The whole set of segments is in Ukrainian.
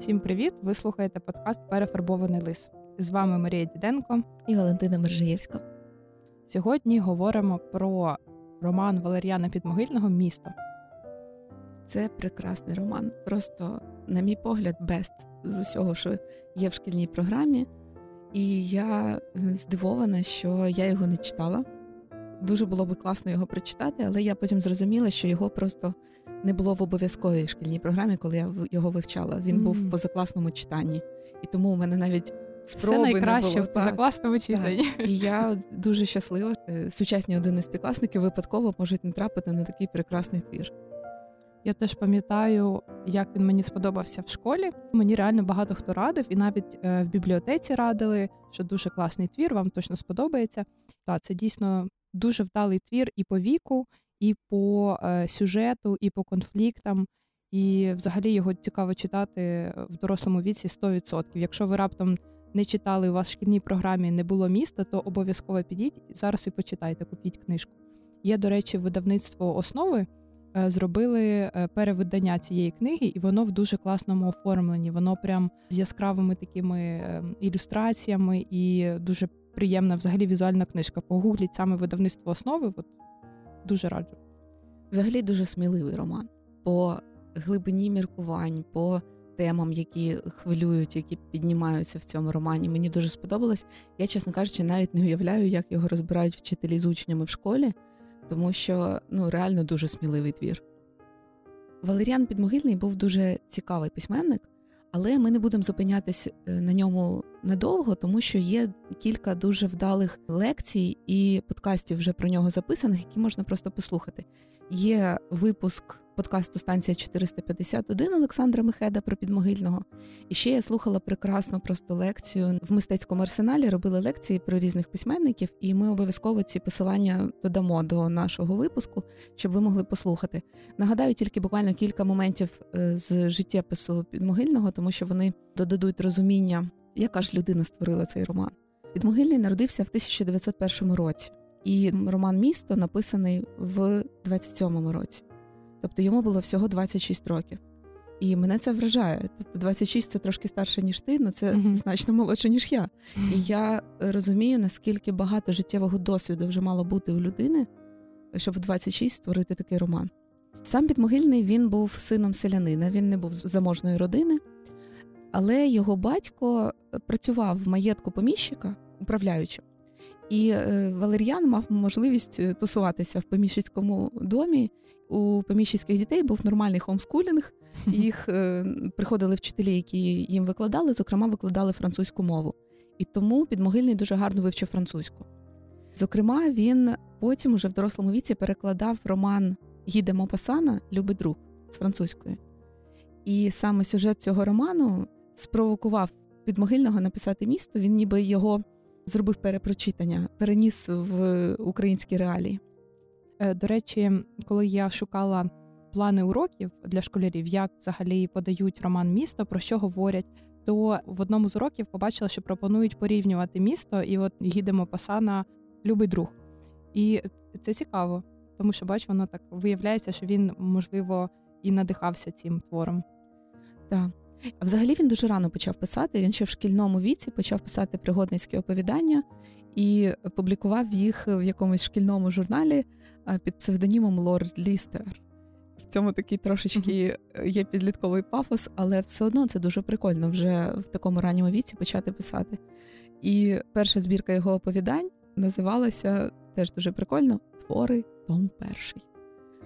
Всім привіт! Ви слухаєте подкаст Перефарбований лис. З вами Марія Діденко і Валентина Мержиєвська. Сьогодні говоримо про роман Валеріана Підмогильного Місто. Це прекрасний роман. Просто, на мій погляд, бест з усього, що є в шкільній програмі. І я е, здивована, що я його не читала. Дуже було би класно його прочитати, але я потім зрозуміла, що його просто не було в обов'язковій шкільній програмі, коли я його вивчала. Він mm. був в позакласному читанні, і тому у мене навіть спроби Все найкраще не було. в позакласному читанні. І я дуже щаслива. Е, сучасні одинадцятикласники випадково можуть натрапити на такий прекрасний твір. Я теж пам'ятаю, як він мені сподобався в школі. Мені реально багато хто радив, і навіть е, в бібліотеці радили, що дуже класний твір, вам точно сподобається. Та це дійсно дуже вдалий твір і по віку, і по е, сюжету, і по конфліктам. І взагалі його цікаво читати в дорослому віці 100%. Якщо ви раптом не читали у вас в шкільній програмі не було міста, то обов'язково підіть зараз і почитайте, купіть книжку. Є, до речі, видавництво основи е, зробили е, перевидання цієї книги, і воно в дуже класному оформленні. Воно прям з яскравими такими ілюстраціями і дуже приємна взагалі візуальна книжка. Погугліть саме видавництво основи. От дуже раджу. Взагалі дуже сміливий роман по глибині міркувань, по темам, які хвилюють, які піднімаються в цьому романі. Мені дуже сподобалось. Я, чесно кажучи, навіть не уявляю, як його розбирають вчителі з учнями в школі, тому що ну реально дуже сміливий твір. Валеріан Підмогильний був дуже цікавий письменник, але ми не будемо зупинятись е, на ньому надовго, тому що є кілька дуже вдалих лекцій і подкастів вже про нього записаних, які можна просто послухати. Є випуск подкасту Станція 451 Олександра Мехеда про підмогильного. І ще я слухала прекрасну просто лекцію в мистецькому арсеналі. Робили лекції про різних письменників, і ми обов'язково ці посилання додамо до нашого випуску, щоб ви могли послухати. Нагадаю тільки буквально кілька моментів е, з життєпису підмогильного, тому що вони додадуть розуміння, яка ж людина створила цей роман. Підмогильний народився в 1901 році. І роман Місто написаний в 27-му році. Тобто йому було всього 26 років. І мене це вражає. Тобто 26 – це трошки старше, ніж ти, але це uh-huh. значно молодше, ніж я. І я розумію, наскільки багато життєвого досвіду вже мало бути у людини, щоб в 26 створити такий роман. Сам підмогильний він був сином селянина, він не був з заможної родини, але його батько працював в маєтку поміщика, управляючим. І е, Валеріан мав можливість е, тусуватися в поміщицькому домі. У поміщицьких дітей був нормальний хомскулінг. Їх е, приходили вчителі, які їм викладали, зокрема, викладали французьку мову. І тому підмогильний дуже гарно вивчив французьку. Зокрема, він потім, уже в дорослому віці, перекладав роман Гіде Мопасана Любий друг з французької. І саме сюжет цього роману спровокував підмогильного написати місто. Він ніби його зробив перепрочитання, переніс в українські реалії. Е, до речі, коли я шукала плани уроків для школярів, як взагалі подають роман місто, про що говорять, то в одному з уроків побачила, що пропонують порівнювати місто, і от їдемо пасана любий друг. І це цікаво, тому що бач, воно так виявляється, що він можливо і надихався цим твором. Так. А взагалі він дуже рано почав писати. Він ще в шкільному віці почав писати пригодницькі оповідання і публікував їх в якомусь шкільному журналі під псевдонімом Лорд Лістер. В цьому такий трошечки є підлітковий пафос, але все одно це дуже прикольно вже в такому ранньому віці почати писати. І перша збірка його оповідань називалася теж дуже прикольно Твори Том Перший.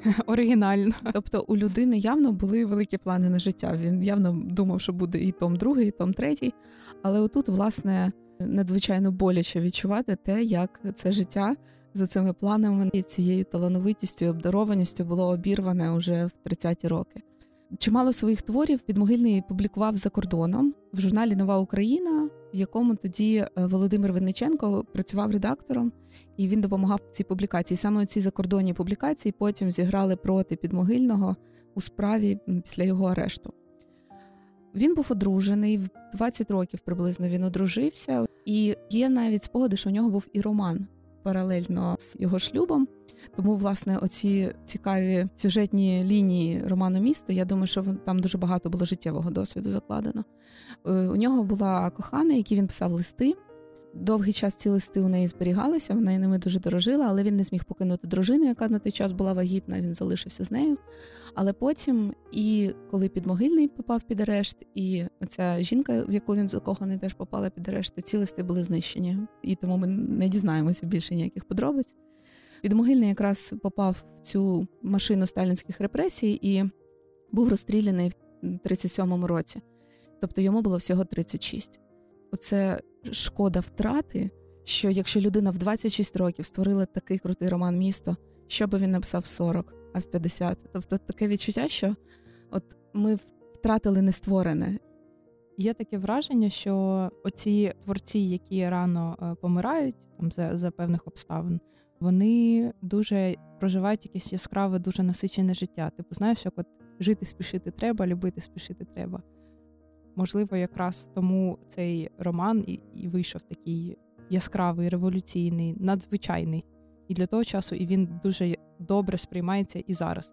Оригінально. Тобто у людини явно були великі плани на життя. Він явно думав, що буде і том другий, і том третій. Але отут, власне, надзвичайно боляче відчувати те, як це життя за цими планами і цією талановитістю обдарованістю було обірване уже в 30-ті роки. Чимало своїх творів підмогильний публікував за кордоном в журналі Нова Україна, в якому тоді е, Володимир Винниченко працював редактором, і він допомагав цій публікації. Саме ці закордонні публікації потім зіграли проти підмогильного у справі після його арешту. Він був одружений в 20 років приблизно він одружився, і є навіть спогади, що у нього був і роман паралельно з його шлюбом. Тому, власне, оці цікаві сюжетні лінії роману місто. Я думаю, що там дуже багато було життєвого досвіду закладено. Е, у нього була кохана, якій він писав листи. Довгий час ці листи у неї зберігалися, вона ними дуже дорожила, але він не зміг покинути дружину, яка на той час була вагітна. Він залишився з нею. Але потім, і коли підмогильний попав під арешт, і ця жінка, в яку він закоханий, теж попала під арешт, то ці листи були знищені. І тому ми не дізнаємося більше ніяких подробиць. Підмогильний якраз попав в цю машину сталінських репресій і був розстріляний в 37-му році. Тобто йому було всього 36. Оце шкода втрати, що якщо людина в 26 років створила такий крутий роман місто, що би він написав в 40, а в 50. Тобто таке відчуття, що от ми втратили нестворене. Є таке враження, що оці творці, які рано е, помирають там за, за певних обставин, вони дуже проживають якесь яскраве, дуже насичене життя. Типу, знаєш, як от жити спішити треба, любити спішити треба. Можливо, якраз тому цей роман і, і вийшов такий яскравий, революційний, надзвичайний. І для того часу і він дуже добре сприймається і зараз.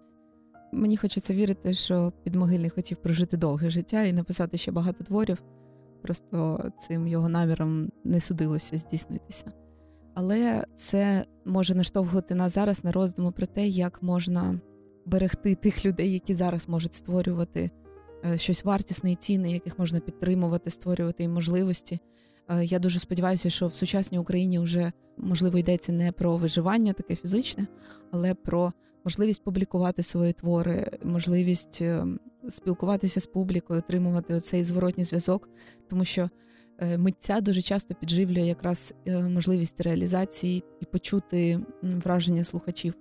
Мені хочеться вірити, що підмогильний хотів прожити довге життя і написати ще багато творів. Просто цим його наміром не судилося здійснитися. Але це може наштовхувати нас зараз на роздуму про те, як можна берегти тих людей, які зараз можуть створювати Е, щось вартісне і цінне, яких можна підтримувати, створювати їм можливості. Е, я дуже сподіваюся, що в сучасній Україні вже можливо йдеться не про виживання, таке фізичне, але про можливість публікувати свої твори, можливість е, спілкуватися з публікою, отримувати цей зворотній зв'язок, тому що митця дуже часто підживлює якраз можливість реалізації і почути враження слухачів.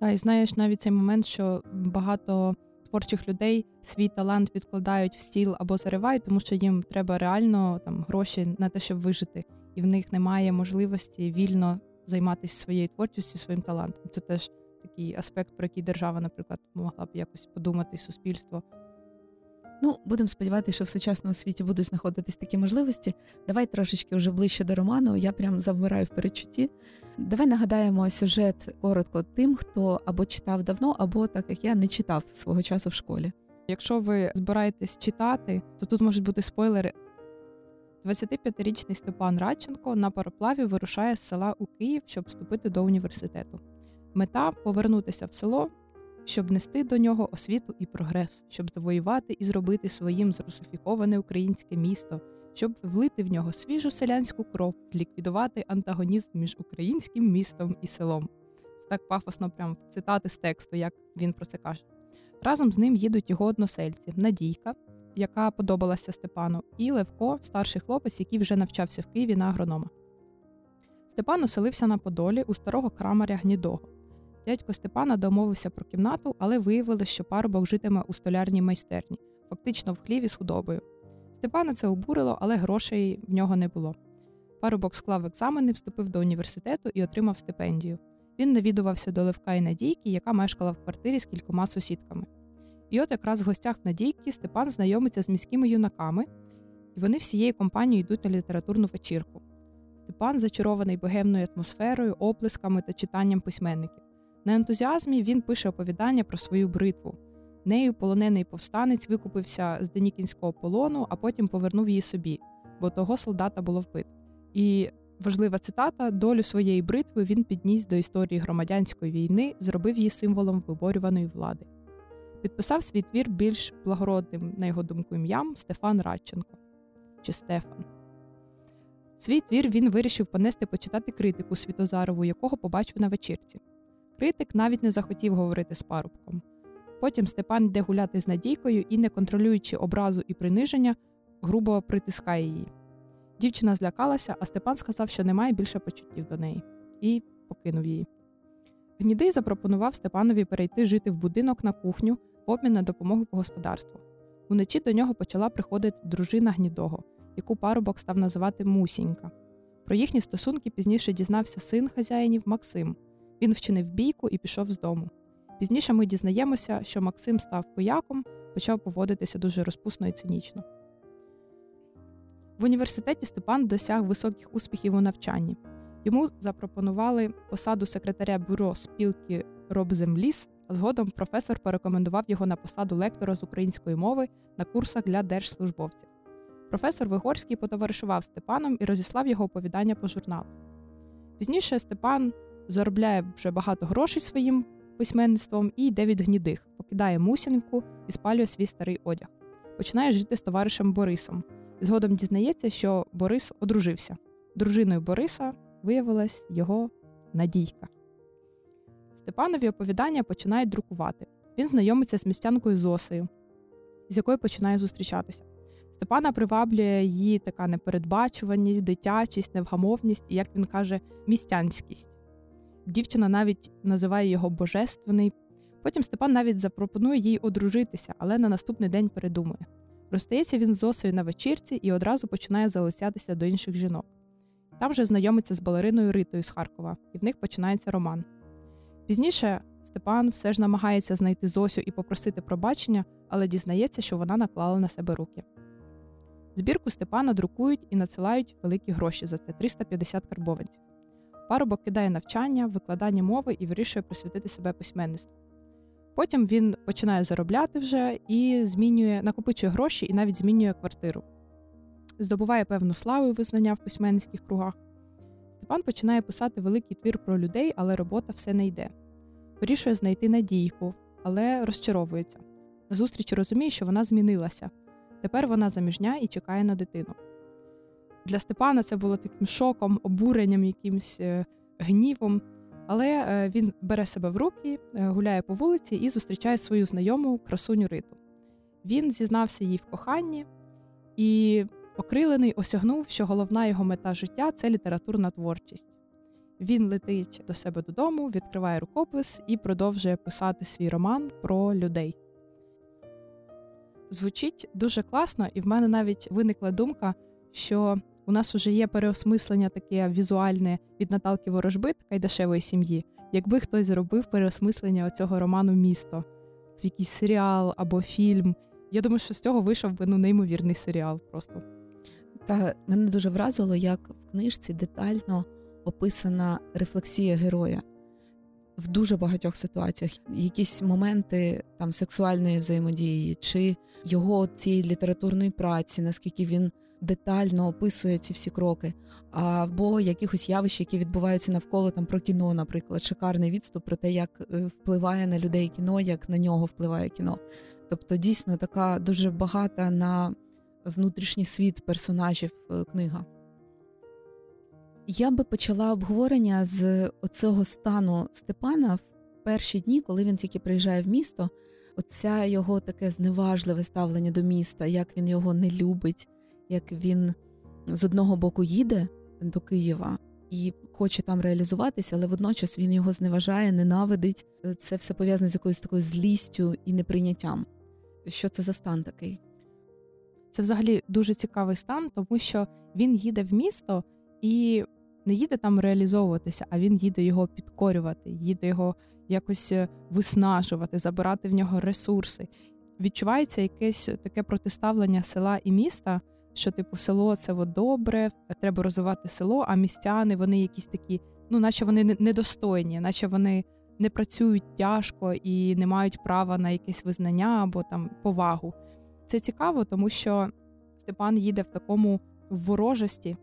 Та і знаєш навіть цей момент, що багато творчих людей свій талант відкладають в стіл або заривають, тому що їм треба реально там гроші на те, щоб вижити, і в них немає можливості вільно займатися своєю творчістю, своїм талантом. Це теж такий аспект, про який держава, наприклад, могла б якось подумати, суспільство. Ну, будемо сподіватися, що в сучасному світі будуть знаходитись такі можливості. Давай трошечки вже ближче до роману. Я прям завмираю в передчутті. Давай нагадаємо сюжет коротко тим, хто або читав давно, або так як я не читав свого часу в школі. Якщо ви збираєтесь читати, то тут можуть бути спойлери. 25-річний Степан Радченко на пароплаві вирушає з села у Київ, щоб вступити до університету. Мета повернутися в село, щоб нести до нього освіту і прогрес, щоб завоювати і зробити своїм зрусифіковане українське місто, щоб влити в нього свіжу селянську кров, ліквідувати антагонізм між українським містом і селом. Так пафосно, прям цитати з тексту, як він про це каже. Разом з ним їдуть його односельці Надійка, яка подобалася Степану, і Левко, старший хлопець, який вже навчався в Києві на агронома. Степан оселився на Подолі у старого крамаря Гнідого. Дядько Степана домовився про кімнату, але виявилось, що парубок житиме у столярній майстерні, фактично в хліві з худобою. Степана це обурило, але грошей в нього не було. Парубок склав екзамени, вступив до університету і отримав стипендію. Він навідувався до Левка і Надійки, яка мешкала в квартирі з кількома сусідками. І от якраз в гостях Надійки Степан знайомиться з міськими юнаками, і вони всією компанією йдуть на літературну вечірку. Степан зачарований богемною атмосферою, оплесками та читанням письменників. На ентузіазмі він пише оповідання про свою бритву. Нею полонений повстанець викупився з Денікінського полону, а потім повернув її собі, бо того солдата було вбито. І важлива цитата: долю своєї бритви він підніс до історії громадянської війни, зробив її символом виборюваної влади. Підписав свій твір більш благородним, на його думку, ім'ям Стефан Радченко чи Стефан. Свій твір він вирішив понести почитати критику Світозарову, якого побачив на вечірці. Критик навіть не захотів говорити з парубком. Потім Степан йде гуляти з Надійкою і, не контролюючи образу і приниження, грубо притискає її. Дівчина злякалася, а Степан сказав, що немає більше почуттів до неї, і покинув її. Гнідий запропонував Степанові перейти жити в будинок на кухню в обмін на допомогу по господарству. Уночі до нього почала приходити дружина гнідого, яку парубок став називати Мусінька. Про їхні стосунки пізніше дізнався син хазяїнів Максим. Він вчинив бійку і пішов з дому. Пізніше ми дізнаємося, що Максим став пояком, почав поводитися дуже розпусно і цинічно. В університеті Степан досяг високих успіхів у навчанні. Йому запропонували посаду секретаря бюро спілки Робземліс, а згодом професор порекомендував його на посаду лектора з української мови на курсах для держслужбовців. Професор Вигорський потоваришував Степаном і розіслав його оповідання по журналу. Пізніше Степан заробляє вже багато грошей своїм письменництвом і йде від гнідих, покидає мусінку і спалює свій старий одяг. Починає жити з товаришем Борисом. Згодом дізнається, що Борис одружився. Дружиною Бориса виявилась його Надійка. Степанові оповідання починають друкувати. Він знайомиться з містянкою Зосею, з якою починає зустрічатися. Степана приваблює її така непередбачуваність, дитячість, невгамовність і, як він каже, містянськість. Дівчина навіть називає його божественний. Потім Степан навіть запропонує їй одружитися, але на наступний день передумує. Розстається він з Зосею на вечірці і одразу починає залицятися до інших жінок. Там вже знайомиться з балериною Ритою з Харкова, і в них починається роман. Пізніше Степан все ж намагається знайти Зосю і попросити пробачення, але дізнається, що вона наклала на себе руки. Збірку Степана друкують і надсилають великі гроші за це 350 карбованців. Парубок кидає навчання, викладання мови і вирішує присвятити себе письменництву. Потім він починає заробляти вже і змінює, накопичує гроші і навіть змінює квартиру. Здобуває певну славу і визнання в письменницьких кругах. Степан починає писати великий твір про людей, але робота все не йде. Вирішує знайти надійку, але розчаровується. На зустрічі розуміє, що вона змінилася. Тепер вона заміжня і чекає на дитину. Для Степана це було таким шоком, обуренням, якимсь е, гнівом. Але е, він бере себе в руки, е, гуляє по вулиці і зустрічає свою знайому красуню Риту. Він зізнався їй в коханні і, окрилений, осягнув, що головна його мета життя це літературна творчість. Він летить до себе додому, відкриває рукопис і продовжує писати свій роман про людей. Звучить дуже класно, і в мене навіть виникла думка, що у нас вже є переосмислення таке візуальне від Наталки Ворожбит Кайдашевої сім'ї. Якби хтось зробив переосмислення цього роману Місто з якийсь серіал або фільм. Я думаю, що з цього вийшов би ну неймовірний серіал. Просто та мене дуже вразило, як в книжці детально описана рефлексія героя. В дуже багатьох ситуаціях якісь моменти там сексуальної взаємодії, чи його цієї літературної праці, наскільки він детально описує ці всі кроки, або якихось явищ, які відбуваються навколо там про кіно, наприклад, шикарний відступ про те, як е, впливає на людей кіно, як на нього впливає кіно. Тобто, дійсно така дуже багата на внутрішній світ персонажів е, книга. Я би почала обговорення з оцього стану Степана в перші дні, коли він тільки приїжджає в місто. Оця його таке зневажливе ставлення до міста, як він його не любить, як він з одного боку їде до Києва і хоче там реалізуватися, але водночас він його зневажає, ненавидить. Це все пов'язане з якоюсь такою злістю і неприйняттям. Що це за стан такий? Це взагалі дуже цікавий стан, тому що він їде в місто і не їде там реалізовуватися, а він їде його підкорювати, їде його якось е, виснажувати, забирати в нього ресурси. Відчувається якесь таке протиставлення села і міста що типу село це от добре, треба розвивати село, а містяни вони якісь такі, ну наче вони недостойні, наче вони не працюють тяжко і не мають права на якесь визнання або там повагу. Це цікаво, тому що Степан їде в такому ворожості,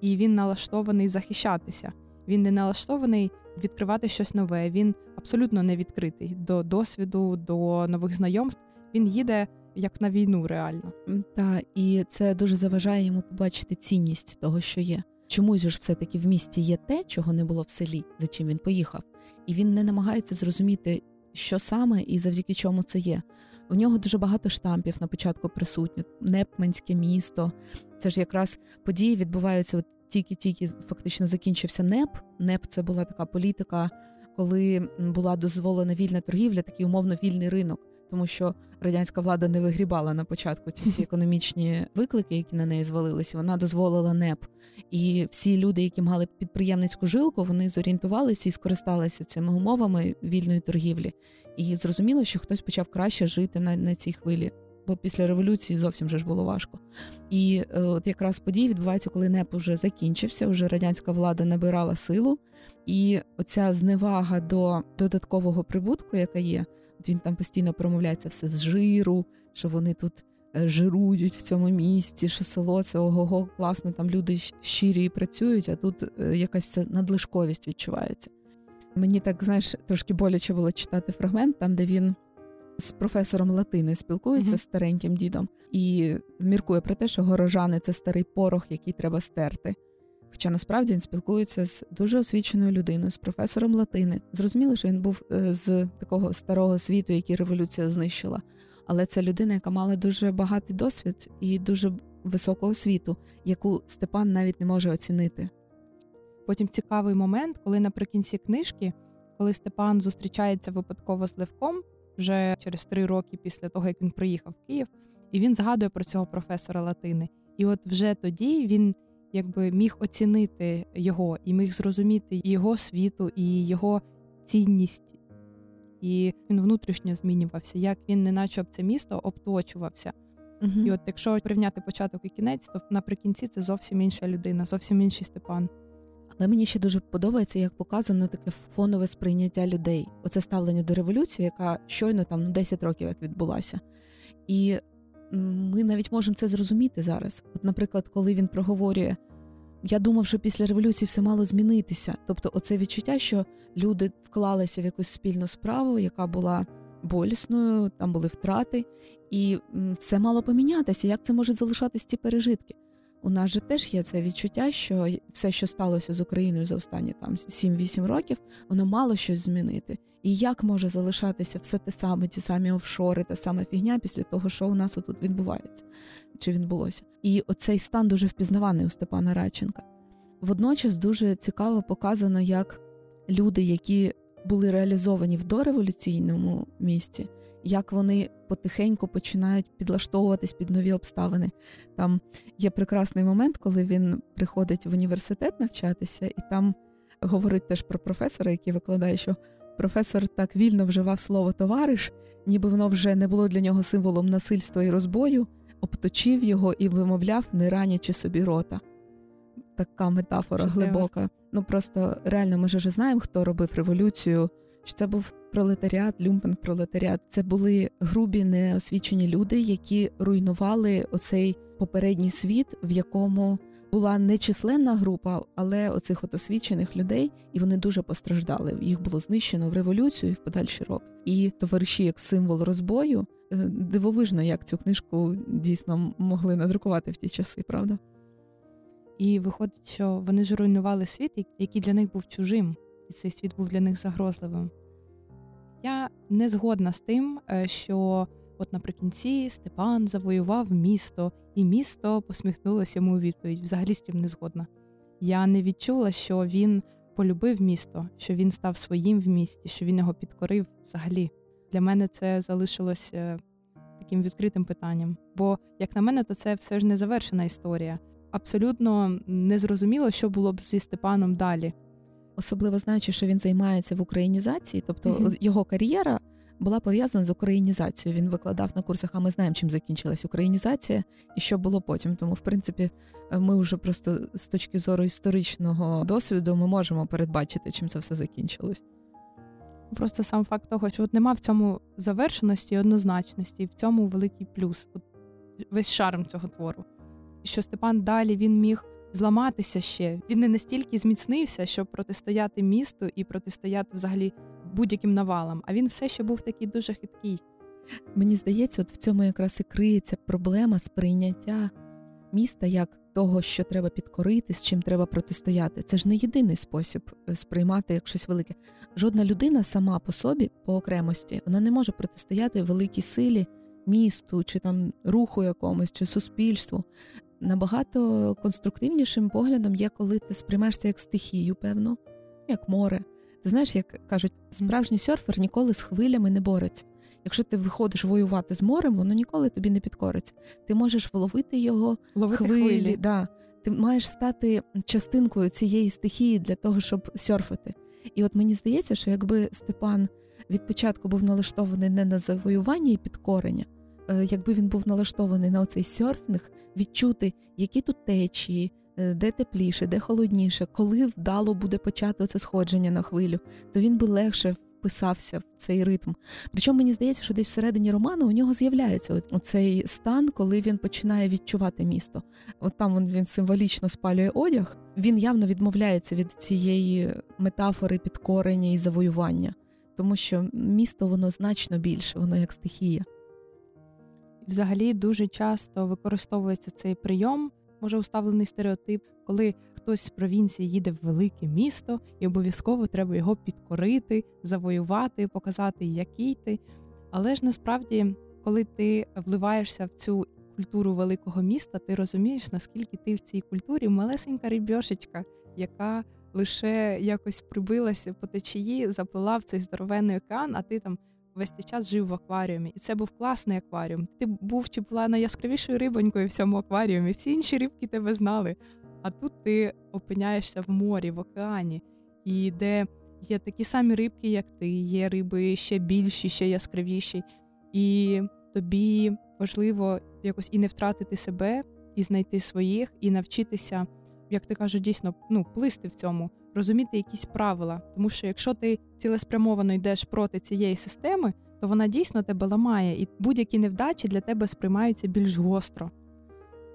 і він налаштований захищатися. Він не налаштований відкривати щось нове. Він абсолютно не відкритий до досвіду, до нових знайомств. Він їде як на війну, реально. Та і це дуже заважає йому побачити цінність того, що є. Чомусь ж все-таки в місті є те, чого не було в селі, за чим він поїхав, і він не намагається зрозуміти, що саме і завдяки чому це є. У нього дуже багато штампів на початку присутньо. Непменське місто. Це ж якраз події відбуваються от тільки-тільки фактично закінчився НЕП. НЕП це була така політика, коли була дозволена вільна торгівля, такий умовно вільний ринок тому що радянська влада не вигрібала на початку ті всі економічні виклики, які на неї звалилися. Вона дозволила НЕП. І всі люди, які мали підприємницьку жилку, вони зорієнтувалися і скористалися цими умовами вільної торгівлі. І зрозуміло, що хтось почав краще жити на, на цій хвилі. бо після революції зовсім вже ж було важко. І е, от якраз події відбуваються, коли НЕП вже закінчився, вже радянська влада набирала силу, і оця зневага до додаткового прибутку, яка є, він там постійно промовляється все з жиру, що вони тут. Е, жирують в цьому місті, що село це ого, класно, там люди щирі і працюють, а тут е, якась надлишковість відчувається. Мені так, знаєш, трошки боляче було читати фрагмент, там, де він з професором Латини спілкується mm-hmm. з стареньким дідом і міркує про те, що горожани це старий порох, який треба стерти. Хоча насправді він спілкується з дуже освіченою людиною, з професором Латини. Зрозуміло, що він був е, з такого старого світу, який революція знищила. Але це людина, яка мала дуже багатий досвід і дуже високого світу, яку Степан навіть не може оцінити. Потім цікавий момент, коли наприкінці книжки, коли Степан зустрічається випадково з Левком вже через три роки після того, як він приїхав в Київ, і він згадує про цього професора Латини. І от вже тоді він якби міг оцінити його і міг зрозуміти його світу і його цінність. І він внутрішньо змінювався, як він, неначе об це місто, обточувався. uh І от якщо порівняти початок і кінець, то наприкінці це зовсім інша людина, зовсім інший Степан. Але мені ще дуже подобається, як показано таке фонове сприйняття людей. Оце ставлення до революції, яка щойно там ну 10 років як відбулася. І ми навіть можемо це зрозуміти зараз. От, наприклад, коли він проговорює, я думав, що після революції все мало змінитися. Тобто, оце відчуття, що люди вклалися в якусь спільну справу, яка була болісною, там були втрати, і все мало помінятися. Як це може залишатись ті пережитки? У нас же теж є це відчуття, що все, що сталося з Україною за останні там 7-8 років, воно мало щось змінити. І як може залишатися все те саме, ті самі офшори, та сама фігня після того, що у нас отут відбувається чи відбулося? І оцей стан дуже впізнаваний у Степана Радченка. Водночас дуже цікаво показано, як люди, які були реалізовані в дореволюційному місті, як вони потихеньку починають підлаштовуватись під нові обставини. Там є прекрасний момент, коли він приходить в університет навчатися, і там говорить теж про професора, який викладає, що професор так вільно вживав слово товариш, ніби воно вже не було для нього символом насильства і розбою, обточив його і вимовляв, не ранячи собі рота. Така метафора Чудово. глибока. Ну просто реально, ми ж вже знаємо, хто робив революцію що це був пролетаріат, люмпен-пролетаріат. Це були грубі неосвічені люди, які руйнували оцей попередній світ, в якому була нечисленна група, але оцих от освічених людей, і вони дуже постраждали. Їх було знищено в революцію і в подальші роки. І товариші, як символ розбою, е, дивовижно, як цю книжку дійсно могли надрукувати в ті часи, правда? І виходить, що вони ж руйнували світ, який для них був чужим і цей світ був для них загрозливим. Я не згодна з тим, е, що от наприкінці Степан завоював місто, і місто посміхнулося йому у відповідь. Взагалі з цим не згодна. Я не відчула, що він полюбив місто, що він став своїм в місті, що він його підкорив взагалі. Для мене це залишилось е, таким відкритим питанням. Бо, як на мене, то це все ж не завершена історія. Абсолютно незрозуміло, що було б зі Степаном далі особливо знаючи, що він займається в українізації, тобто mm-hmm. його кар'єра була пов'язана з українізацією. Він викладав на курсах, а ми знаємо, чим закінчилась українізація і що було потім. Тому, в принципі, ми вже просто з точки зору історичного досвіду ми можемо передбачити, чим це все закінчилось. Просто сам факт того, що от нема в цьому завершеності і однозначності, і в цьому великий плюс. От Весь шарм цього твору. Що Степан далі він міг зламатися ще. Він не настільки зміцнився, щоб протистояти місту і протистояти взагалі будь-яким навалам. А він все ще був такий дуже хиткий. Мені здається, от в цьому якраз і криється проблема сприйняття міста як того, що треба підкорити, з чим треба протистояти. Це ж не єдиний спосіб е, сприймати як щось велике. Жодна людина сама по собі, по окремості, вона не може протистояти великій силі місту, чи там руху якомусь, чи суспільству набагато конструктивнішим поглядом є, коли ти сприймаєш це як стихію, певно, як море. Ти знаєш, як кажуть, справжній серфер ніколи з хвилями не бореться. Якщо ти виходиш воювати з морем, воно ніколи тобі не підкориться. Ти можеш вловити його Ловити хвилі. хвилі. Да. Ти маєш стати частинкою цієї стихії для того, щоб серфити. І от мені здається, що якби Степан від початку був налаштований не на завоювання і підкорення, якби він був налаштований на оцей серфінг, відчути, які тут течії, е, де тепліше, де холодніше, коли вдало буде почати оце сходження на хвилю, то він би легше вписався в цей ритм. Причому мені здається, що десь всередині роману у нього з'являється цей стан, коли він починає відчувати місто. От там він символічно спалює одяг. Він явно відмовляється від цієї метафори підкорення і завоювання, тому що місто воно значно більше, воно як стихія. Взагалі дуже часто використовується цей прийом, може уставлений стереотип, коли хтось з провінції їде в велике місто, і обов'язково треба його підкорити, завоювати, показати, який ти. Але ж насправді, коли ти вливаєшся в цю культуру великого міста, ти розумієш, наскільки ти в цій культурі малесенька рибьошечка, яка лише якось прибилася по течії, запила в цей здоровенний океан, а ти там весь цей час жив в акваріумі. І це був класний акваріум. Ти був чи була найяскравішою рибонькою в цьому акваріумі. Всі інші рибки тебе знали. А тут ти опиняєшся в морі, в океані, і де є такі самі рибки, як ти, є риби ще більші, ще яскравіші, і тобі важливо якось і не втратити себе, і знайти своїх, і навчитися, як ти кажеш, дійсно ну, плисти в цьому, розуміти якісь правила. Тому що якщо ти цілеспрямовано йдеш проти цієї системи, то вона дійсно тебе ламає, і будь-які невдачі для тебе сприймаються більш гостро.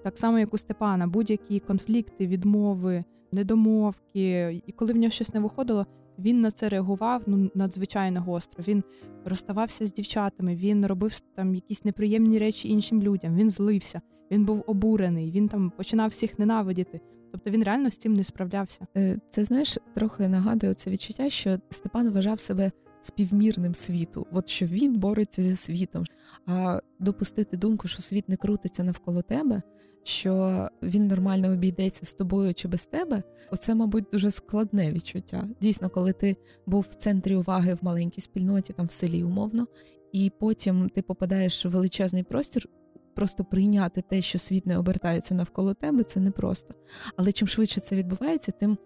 Так само, як у Степана, будь-які конфлікти, відмови, недомовки, і коли в нього щось не виходило, він на це реагував ну надзвичайно гостро. Він розставався з дівчатами, він робив там якісь неприємні речі іншим людям. Він злився, він був обурений, він там починав всіх ненавидіти. Тобто він реально з цим не справлявся. Е, це знаєш, трохи нагадує це відчуття, що Степан вважав себе співмірним світу, от що він бореться зі світом. А допустити думку, що світ не крутиться навколо тебе, що він нормально обійдеться з тобою чи без тебе, оце, мабуть, дуже складне відчуття. Дійсно, коли ти був в центрі уваги в маленькій спільноті, там в селі умовно, і потім ти попадаєш в величезний простір. Просто прийняти те, що світ не обертається навколо тебе, це непросто. Але чим швидше це відбувається, тим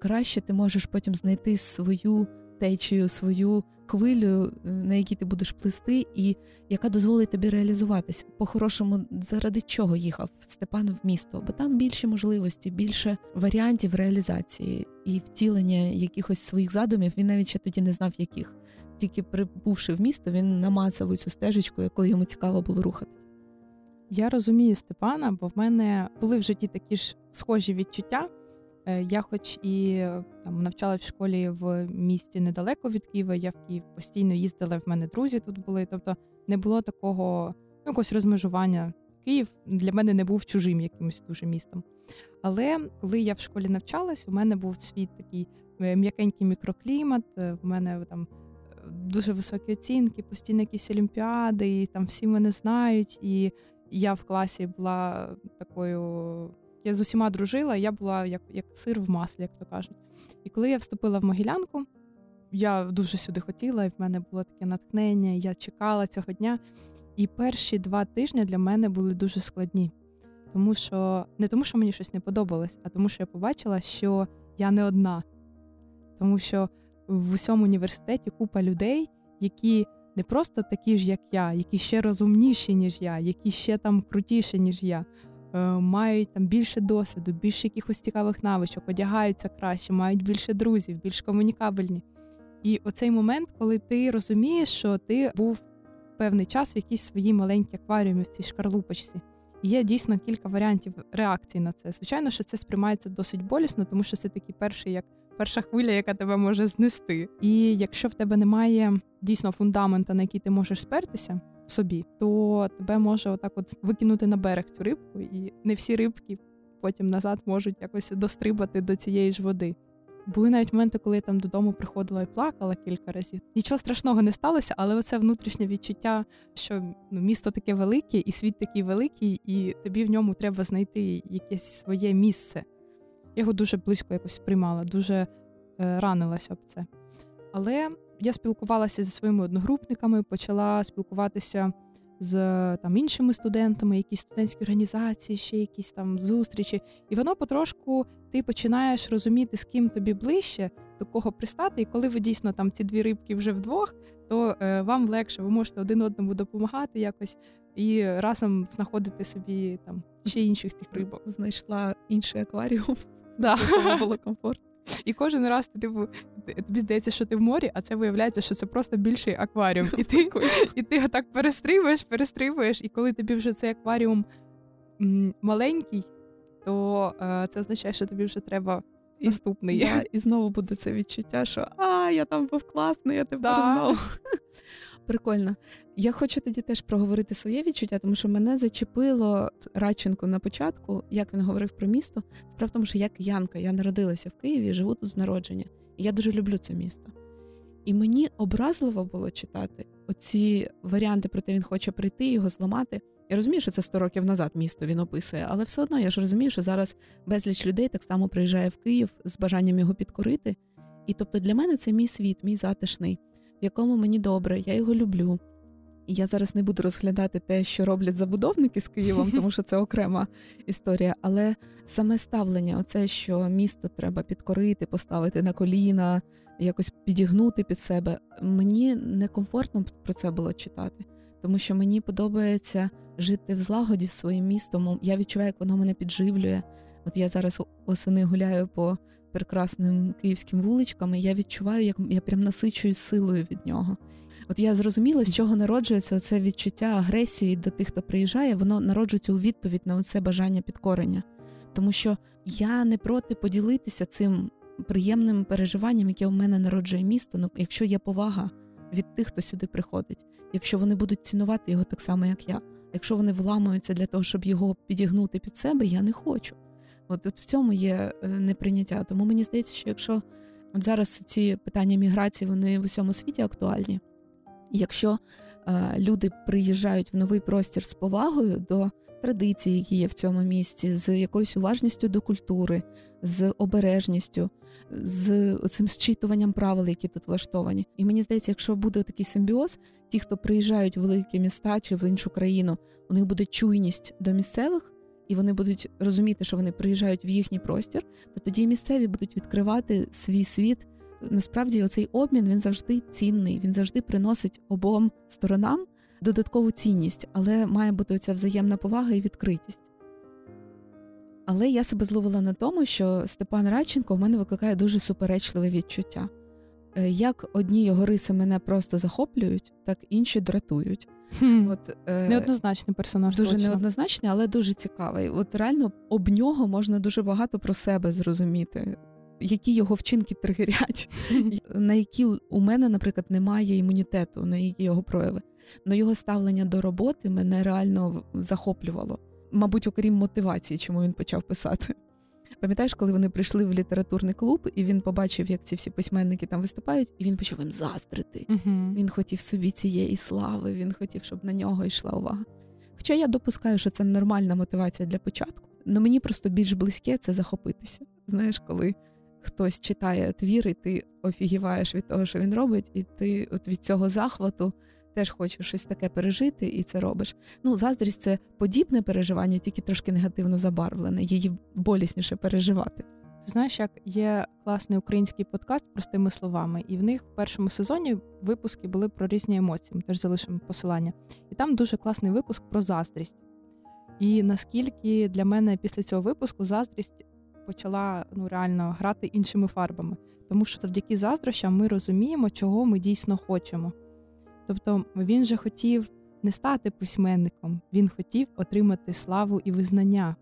краще ти можеш потім знайти свою течію, свою хвилю, е, на якій ти будеш плисти, і яка дозволить тобі реалізуватися. По-хорошому, заради чого їхав Степан в місто? Бо там більше можливості, більше варіантів реалізації і втілення якихось своїх задумів. Він навіть ще тоді не знав, яких. Тільки прибувши в місто, він намацав цю стежечку, якою йому цікаво було рухатись. Я розумію Степана, бо в мене були в житті такі ж схожі відчуття. Е, я, хоч і там навчала в школі в місті недалеко від Києва, я в Київ постійно їздила. В мене друзі тут були. Тобто не було такого ну, якогось розмежування. Київ для мене не був чужим якимось дуже містом. Але коли я в школі навчалась, у мене був свій такий е, м'якенький мікроклімат. Е, в мене там дуже високі оцінки, постійно якісь олімпіади, і там всі мене знають. І я в класі була такою я з усіма дружила, я була як як сир в маслі, як то кажуть. І коли я вступила в Могилянку, я дуже сюди хотіла, і в мене було таке натхнення, я чекала цього дня. І перші два тижні для мене були дуже складні, тому що не тому, що мені щось не подобалось, а тому, що я побачила, що я не одна, тому що в усьому університеті купа людей, які не просто такі ж, як я, які ще розумніші, ніж я, які ще там крутіші, ніж я. Е, мають там більше досвіду, більше якихось цікавих навичок, одягаються краще, мають більше друзів, більш комунікабельні. І оцей момент, коли ти розумієш, що ти був певний час в якійсь своїй маленькій акваріумі в цій шкарлупочці. Є дійсно кілька варіантів реакції на це. Звичайно, що це сприймається досить болісно, тому що це такий перший, як перша хвиля, яка тебе може знести. І якщо в тебе немає дійсно фундамента, на який ти можеш спертися, в собі, то тебе може отак от викинути на берег цю рибку, і не всі рибки потім назад можуть якось дострибати до цієї ж води. Були навіть моменти, коли я там додому приходила і плакала кілька разів. Нічого страшного не сталося, але оце внутрішнє відчуття, що ну, місто таке велике, і світ такий великий, і тобі в ньому треба знайти якесь своє місце. Я його дуже близько якось сприймала, дуже е, ранилася об це. Але я спілкувалася зі своїми одногрупниками, почала спілкуватися з там іншими студентами, якісь студентські організації, ще якісь там зустрічі. І воно потрошку ти починаєш розуміти, з ким тобі ближче, до кого пристати. І коли ви дійсно там ці дві рибки вже вдвох, то е, вам легше, ви можете один одному допомагати, якось і разом знаходити собі там ще інших цих рибок. Знайшла інший акваріум, да. було комфортно. І кожен раз ти типу, тобі здається, що ти в морі, а це виявляється, що це просто більший акваріум. І ти і ти отак перестрибуєш, перестрибуєш, і коли тобі вже цей акваріум маленький, то е, це означає, що тобі вже треба і, наступний. Да, і знову буде це відчуття, що а, я там був класний, я тепер да. знову. Прикольно. Я хочу тоді теж проговорити своє відчуття, тому що мене зачепило Радченко на початку, як він говорив про місто. Справа в тому, що я киянка, я народилася в Києві, живу тут з народження. І я дуже люблю це місто. І мені образливо було читати оці варіанти, про те, він хоче прийти, його зламати. Я розумію, що це 100 років назад місто він описує, але все одно я ж розумію, що зараз безліч людей так само приїжджає в Київ з бажанням його підкорити. І тобто для мене це мій світ, мій затишний, якому мені добре, я його люблю. І я зараз не буду розглядати те, що роблять забудовники з Києвом, тому що це окрема історія. Але саме ставлення, оце, що місто треба підкорити, поставити на коліна, якось підігнути під себе. Мені некомфортно про це було читати, тому що мені подобається жити в злагоді з своїм містом. Я відчуваю, як воно мене підживлює. От я зараз осени гуляю по прекрасним київським вуличкам, і я відчуваю, як я прям насичуюсь силою від нього. От я зрозуміла, з чого народжується це відчуття агресії до тих, хто приїжджає, воно народжується у відповідь на це бажання підкорення. Тому що я не проти поділитися цим приємним переживанням, яке у мене народжує місто. Ну, якщо є повага від тих, хто сюди приходить, якщо вони будуть цінувати його так само, як я. Якщо вони вламуються для того, щоб його підігнути під себе, я не хочу. От, от в цьому є е, неприйняття. Тому мені здається, що якщо от зараз ці питання міграції вони в усьому світі актуальні, якщо е, люди приїжджають в новий простір з повагою до традицій, які є в цьому місті, з якоюсь уважністю до культури, з обережністю, з цим зчитуванням правил, які тут влаштовані. І мені здається, якщо буде такий симбіоз, ті, хто приїжджають в великі міста чи в іншу країну, у них буде чуйність до місцевих. І вони будуть розуміти, що вони приїжджають в їхній простір, то тоді місцеві будуть відкривати свій світ. Насправді, оцей обмін він завжди цінний, він завжди приносить обом сторонам додаткову цінність, але має бути оця взаємна повага і відкритість. Але я себе зловила на тому, що Степан Радченко в мене викликає дуже суперечливе відчуття. Е, як одні його риси мене просто захоплюють, так інші дратують. Хм. От, е, Неоднозначний персонаж. Дуже точно. неоднозначний, але дуже цікавий. От реально об нього можна дуже багато про себе зрозуміти, які його вчинки тригерять, на які у мене, наприклад, немає імунітету, на які його прояви. Но його ставлення до роботи мене реально захоплювало. Мабуть, окрім мотивації, чому він почав писати. Пам'ятаєш, коли вони прийшли в літературний клуб, і він побачив, як ці всі письменники там виступають, і він почав їм заздрити. Uh-huh. Він хотів собі цієї слави, він хотів, щоб на нього йшла увага. Хоча я допускаю, що це нормальна мотивація для початку, але мені просто більш близьке це захопитися. Знаєш, коли хтось читає твір, і ти офігіваєш від того, що він робить, і ти от від цього захвату теж хочеш щось таке пережити, і це робиш. Ну, заздрість це подібне переживання, тільки трошки негативно забарвлене, її болісніше переживати. Ти знаєш, як є класний український подкаст простими словами, і в них в першому сезоні випуски були про різні емоції. Ми теж залишимо посилання. І там дуже класний випуск про заздрість. І наскільки для мене після цього випуску заздрість почала ну реально грати іншими фарбами, тому що завдяки заздрощам ми розуміємо, чого ми дійсно хочемо. Тобто він же хотів не стати письменником, він хотів отримати славу і визнання.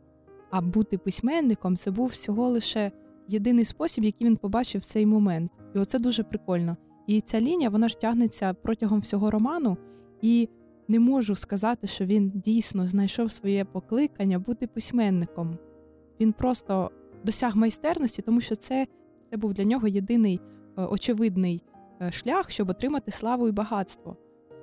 А бути письменником це був всього лише єдиний спосіб, який він побачив в цей момент. І оце дуже прикольно. І ця лінія вона ж тягнеться протягом всього роману, і не можу сказати, що він дійсно знайшов своє покликання бути письменником. Він просто досяг майстерності, тому що це, це був для нього єдиний е, очевидний шлях, щоб отримати славу і багатство.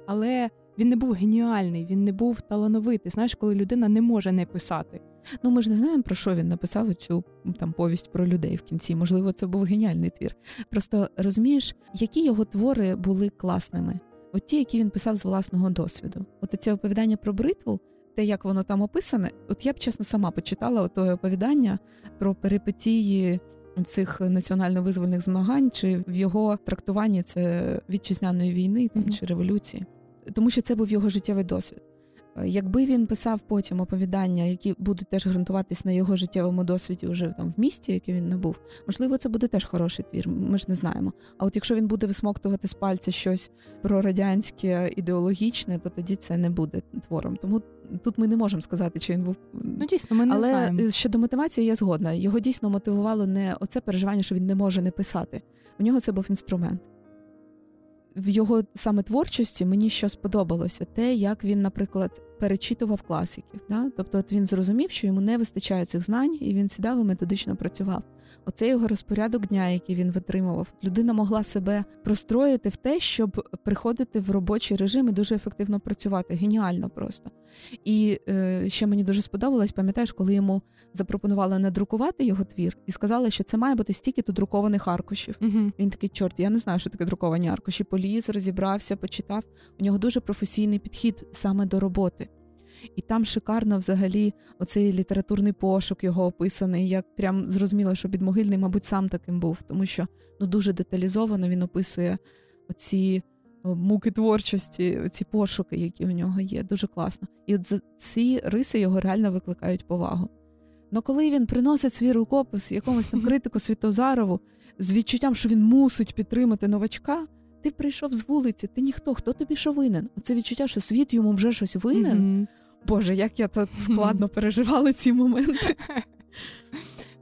Але він не був геніальний, він не був талановитий. Знаєш, коли людина не може не писати. Ну ми ж не знаємо, про що він написав цю там повість про людей в кінці. Можливо, це був геніальний твір. Просто розумієш, які його твори були класними, от ті, які він писав з власного досвіду. От це оповідання про бритву, те, як воно там описане, от я б чесно сама почитала ото оповідання про перипетії цих національно-визвольних змагань, чи в його трактуванні це вітчизняної війни там, mm-hmm. чи революції, тому що це був його життєвий досвід. Якби він писав потім оповідання, які будуть теж ґрунтуватись на його життєвому досвіді, вже там в місті, який він набув, можливо, це буде теж хороший твір. Ми ж не знаємо. А от якщо він буде висмоктувати з пальця щось прорадянське ідеологічне, то тоді це не буде твором. Тому тут ми не можемо сказати, чи він був ну дійсно. Ми не але знаємо. щодо мотивації, я згодна. Його дійсно мотивувало не оце переживання, що він не може не писати. У нього це був інструмент в його саме творчості мені що сподобалося, те, як він, наприклад, перечитував класиків. Да? Тобто, от він зрозумів, що йому не вистачає цих знань, і він сідав і методично працював. Оце його розпорядок дня, який він витримував. Людина могла себе простроїти в те, щоб приходити в робочий режим і дуже ефективно працювати. Геніально просто. І е, ще мені дуже сподобалось, пам'ятаєш, коли йому запропонували надрукувати його твір і сказали, що це має бути стільки то друкованих аркушів. Угу. Він такий, чорт, я не знаю, що таке друковані аркуші. Поліз, розібрався, почитав. У нього дуже професійний підхід саме до роботи. І там шикарно взагалі оцей літературний пошук його описаний. Як прям зрозуміло, що підмогильний, мабуть, сам таким був, тому що ну дуже деталізовано він описує оці муки творчості, ці пошуки, які у нього є. Дуже класно. І от ці риси його реально викликають повагу. Но коли він приносить свій рукопис якомусь там критику Світозарову з відчуттям, що він мусить підтримати новачка, ти прийшов з вулиці, ти ніхто, хто тобі що винен? Оце відчуття, що світ йому вже щось винен. Mm-hmm. Боже, як я так складно переживала ці моменти.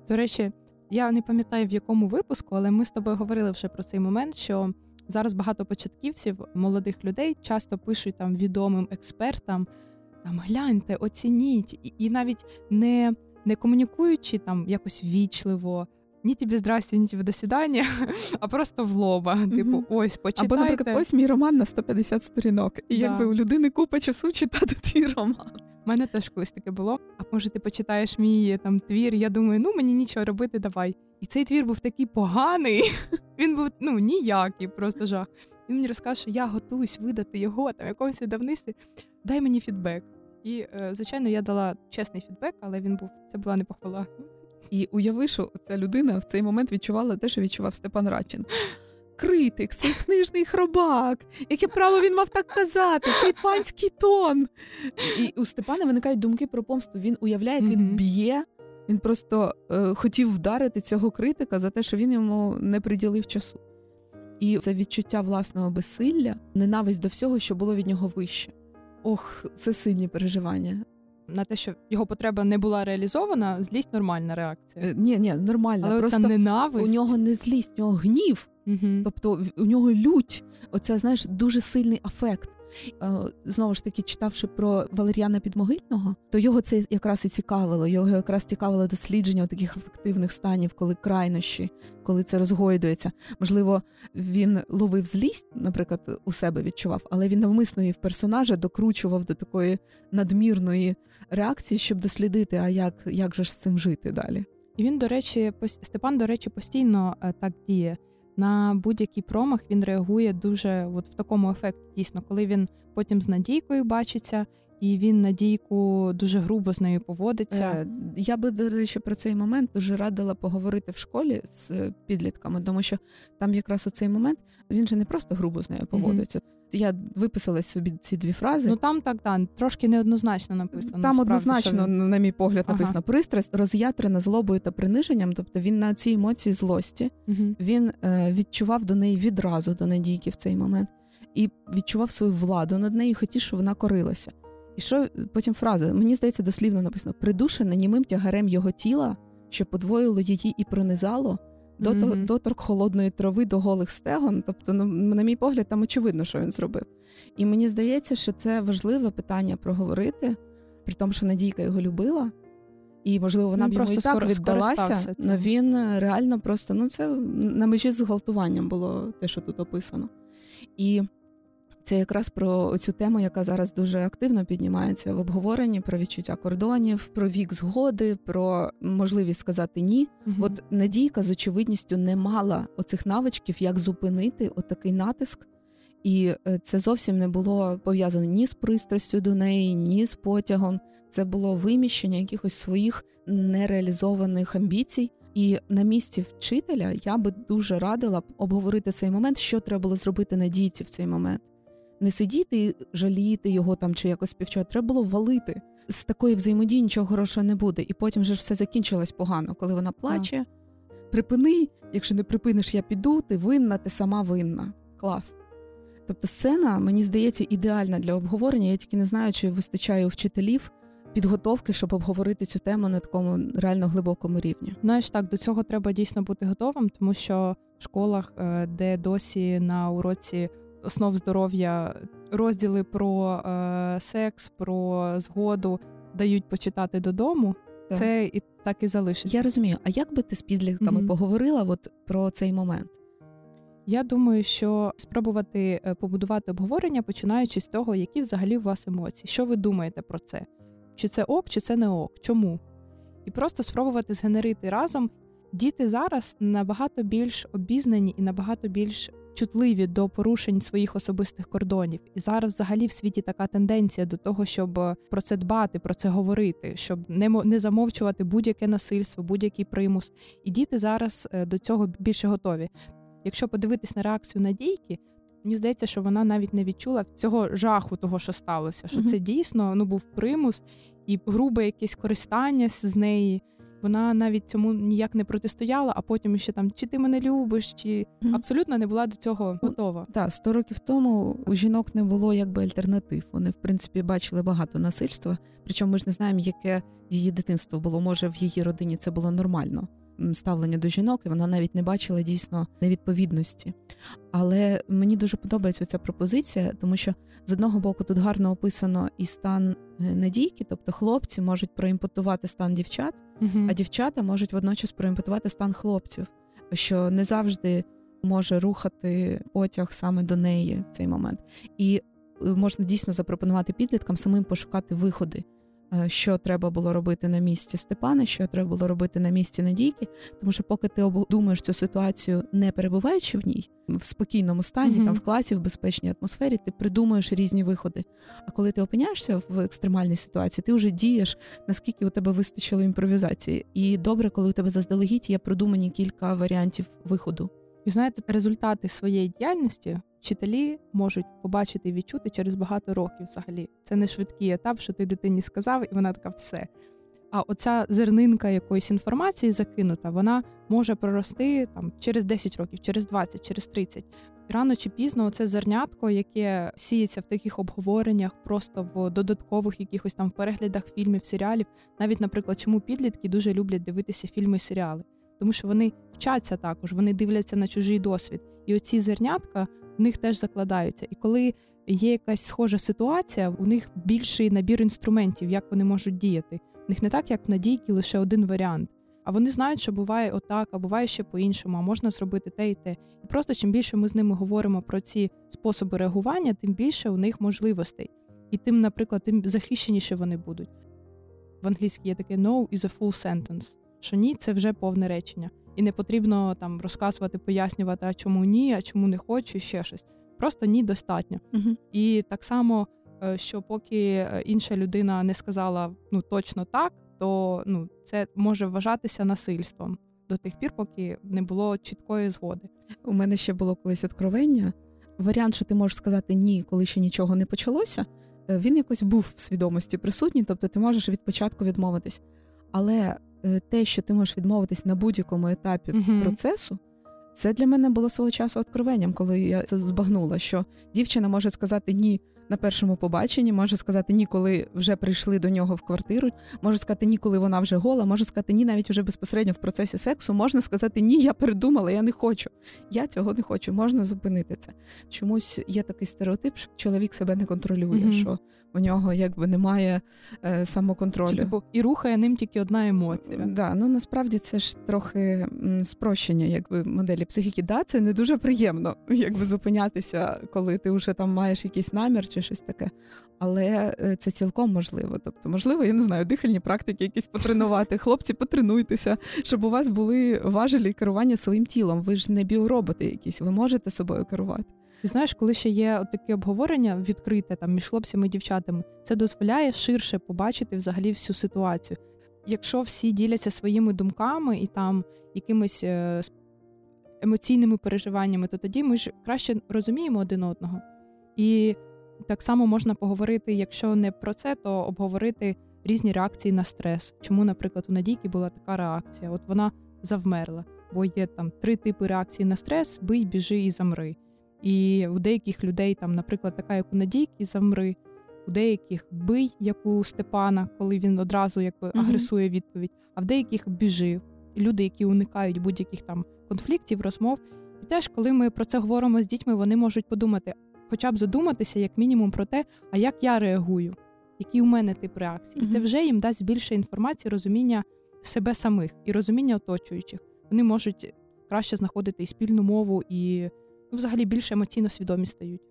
До речі, я не пам'ятаю в якому випуску, але ми з тобою говорили вже про цей момент, що зараз багато початківців, молодих людей часто пишуть там відомим експертам: там гляньте, оцініть, і, і навіть не не комунікуючи там якось вічливо, ні тобі здрасті, ні тобі до свидання, а просто в лоба. Типу, ось почитайте. Або, наприклад, ось мій роман на 150 сторінок. І да. якби у людини купа часу читати твій роман. У мене теж колись таке було. А може, ти почитаєш мій там твір? Я думаю, ну мені нічого робити, давай. І цей твір був такий поганий. Він був ну ніякий, просто жах. Він мені розкаже, що я готуюсь видати його там якомусь видавництві. Дай мені фідбек. І, е, звичайно, я дала чесний фідбек, але він був це була не похвала. І уяви, що ця людина в цей момент відчувала те, що відчував Степан Радчин. Критик, цей книжний хробак, яке право він мав так казати, цей панський тон. І у Степана виникають думки про помсту. Він уявляє, як він б'є. Він просто е, хотів вдарити цього критика за те, що він йому не приділив часу. І це відчуття власного безсилля, ненависть до всього, що було від нього вище. Ох, це сильні переживання на те, що його потреба не була реалізована, злість нормальна реакція. Е, ні, ні, нормальна. Але Просто ненависть. у нього не злість, у нього гнів. Угу. Тобто у нього лють. Оце знаєш дуже сильний афект. Е, знову ж таки, читавши про Валеріана Підмогильного, то його це якраз і цікавило. Його якраз цікавило дослідження таких ефективних станів, коли крайнощі, коли це розгойдується. Можливо, він ловив злість, наприклад, у себе відчував, але він навмисно її в персонажа докручував до такої надмірної реакції, щоб дослідити, а як, як же ж з цим жити далі. І він, до речі, Степан, до речі, постійно е, так діє на будь-який промах він реагує дуже от в такому ефекті. Дійсно, коли він потім з Надійкою бачиться, і він Надійку дуже грубо з нею поводиться. Е, я би, до речі, про цей момент дуже радила поговорити в школі з підлітками, тому що там якраз у цей момент він же не просто грубо з нею поводиться. Mm-hmm. Я виписала собі ці дві фрази. Ну там так так, трошки неоднозначно написано. Там насправді, однозначно, він... на мій погляд, написано ага. пристрасть роз'ятрена злобою та приниженням. Тобто він на цій емоції злості угу. він е, відчував до неї відразу до Надійки в цей момент і відчував свою владу над нею, і хотів, щоб вона корилася. І що потім фраза? Мені здається, дослівно написано: придушена німим тягарем його тіла, що подвоїло її і пронизало дотор, mm-hmm. доторк холодної трави до голих стегон. Тобто, ну, на мій погляд, там очевидно, що він зробив. І мені здається, що це важливе питання проговорити, при тому, що Надійка його любила. І, можливо, вона він б йому і так віддалася, але він реально просто ну це на межі з зґвалтуванням було те, що тут описано. І це якраз про цю тему, яка зараз дуже активно піднімається в обговоренні про відчуття кордонів, про вік згоди, про можливість сказати ні. Угу. От Надійка з очевидністю не мала оцих навичків, як зупинити отакий натиск. І е, це зовсім не було пов'язане ні з пристрастю до неї, ні з потягом. Це було виміщення якихось своїх нереалізованих амбіцій. І на місці вчителя я би дуже радила обговорити цей момент, що треба було зробити надійці в цей момент не сидіти і жаліти його там чи якось співчувати, треба було валити. З такої взаємодії нічого хорошого не буде. І потім вже все закінчилось погано, коли вона плаче. Припини, якщо не припиниш, я піду, ти винна, ти сама винна. Клас. Тобто сцена, мені здається, ідеальна для обговорення. Я тільки не знаю, чи вистачає у вчителів підготовки, щоб обговорити цю тему на такому реально глибокому рівні. Знаєш, так до цього треба дійсно бути готовим, тому що в школах, е, де досі на уроці основ здоров'я розділи про е, секс, про згоду дають почитати додому. Так. Це і так і залишиться. Я розумію. А як би ти з підлітками mm-hmm. поговорила от про цей момент? Я думаю, що спробувати е, побудувати обговорення, починаючи з того, які взагалі у вас емоції. Що ви думаєте про це? Чи це ок, чи це не ок? Чому? І просто спробувати згенерити разом. Діти зараз набагато більш обізнані і набагато більш чутливі до порушень своїх особистих кордонів. І зараз, взагалі, в світі така тенденція до того, щоб про це дбати, про це говорити, щоб не не замовчувати будь-яке насильство, будь-який примус. І діти зараз е, до цього більше готові. Якщо подивитись на реакцію Надійки, мені здається, що вона навіть не відчула цього жаху, того, що сталося. Що mm-hmm. це дійсно ну був примус і грубе якесь користання з неї. Вона навіть цьому ніяк не протистояла, а потім ще там чи ти мене любиш, чи mm-hmm. абсолютно не була до цього ну, готова. Так, сто років тому у жінок не було якби альтернатив. Вони, в принципі, бачили багато насильства. Причому ми ж не знаємо, яке її дитинство було. Може, в її родині це було нормально ставлення до жінок, і вона навіть не бачила дійсно невідповідності. Але мені дуже подобається ця пропозиція, тому що з одного боку тут гарно описано і стан е, надійки, тобто хлопці можуть проімпотувати стан дівчат, uh а дівчата можуть водночас проімпотувати стан хлопців, що не завжди може рухати потяг саме до неї в цей момент. І е, можна дійсно запропонувати підліткам самим пошукати виходи. Е, що треба було робити на місці Степана, що треба було робити на місці Надійки. Тому що, поки ти обдумаєш цю ситуацію, не перебуваючи в ній, в спокійному стані, mm-hmm. там в класі, в безпечній атмосфері, ти придумуєш різні виходи. А коли ти опиняєшся в екстремальній ситуації, ти вже дієш, наскільки у тебе вистачило імпровізації. І добре, коли у тебе заздалегідь є продумані кілька варіантів виходу. І знаєте, результати своєї діяльності вчителі можуть побачити і відчути через багато років взагалі. Це не швидкий етап, що ти дитині сказав, і вона така все. А оця зернинка якоїсь інформації закинута, вона може прорости там через 10 років, через 20, через 30. Рано чи пізно це зернятко, яке сіється в таких обговореннях, просто в додаткових якихось там переглядах фільмів, серіалів. Навіть, наприклад, чому підлітки дуже люблять дивитися фільми і серіали, тому що вони вчаться також, вони дивляться на чужий досвід, і оці зернятка в них теж закладаються. І коли є якась схожа ситуація, у них більший набір інструментів, як вони можуть діяти. У них не так, як в надійки, лише один варіант. А вони знають, що буває отак, а буває ще по-іншому, а можна зробити те і те. І просто чим більше ми з ними говоримо про ці способи реагування, тим більше у них можливостей. І тим, наприклад, тим захищеніше вони будуть. В англійській є таке no is a full sentence, що ні, це вже повне речення і не потрібно там розказувати, пояснювати, а чому ні, а чому не хочу, і ще щось. Просто ні, достатньо. uh І так само, е, що поки е, інша людина не сказала ну точно так, то ну це може вважатися насильством до тих пір, поки не було чіткої згоди. У мене ще було колись откровення. Варіант, що ти можеш сказати ні, коли ще нічого не почалося. Е, він якось був в свідомості присутній, тобто ти можеш від початку відмовитись. Але те, що ти можеш відмовитись на будь-якому етапі uh процесу, це для мене було свого часу откровенням, коли я це збагнула, що дівчина може сказати ні на першому побаченні, може сказати ні, коли вже прийшли до нього в квартиру, може сказати ні, коли вона вже гола, може сказати ні, навіть уже безпосередньо в процесі сексу, можна сказати ні, я передумала, я не хочу. Я цього не хочу, можна зупинити це. Чомусь є такий стереотип, що чоловік себе не контролює, mm що у нього якби немає е, самоконтролю. Чи, типу, і рухає ним тільки одна емоція. Да, ну насправді це ж трохи м, спрощення, якби моделі психіки. Да, це не дуже приємно, якби зупинятися, коли ти вже там маєш якийсь намір чи щось таке. Але е, це цілком можливо. Тобто, можливо, я не знаю, дихальні практики якісь потренувати. Хлопці, потренуйтеся, щоб у вас були важелі керування своїм тілом. Ви ж не біороботи якісь, ви можете собою керувати. І знаєш, коли ще є таке обговорення відкрите там між хлопцями і дівчатами, це дозволяє ширше побачити взагалі всю ситуацію. Якщо всі діляться своїми думками і там якимись е, емоційними переживаннями, то тоді ми ж краще розуміємо один одного. І Так само можна поговорити, якщо не про це, то обговорити різні реакції на стрес. Чому, наприклад, у Надійки була така реакція? От вона завмерла, бо є там три типи реакції на стрес: бий, біжи і замри. І у деяких людей, там, наприклад, така, як у Надійки, замри, у деяких бий, як у Степана, коли він одразу якби агресує відповідь, а в деяких біжи. Люди, які уникають будь-яких там конфліктів, розмов. І теж, коли ми про це говоримо з дітьми, вони можуть подумати, хоча б задуматися, як мінімум, про те, а як я реагую, який у мене тип реакції. І це вже їм дасть більше інформації, розуміння себе самих і розуміння оточуючих. Вони можуть краще знаходити і спільну мову, і ну, взагалі більш емоційно свідомі стають.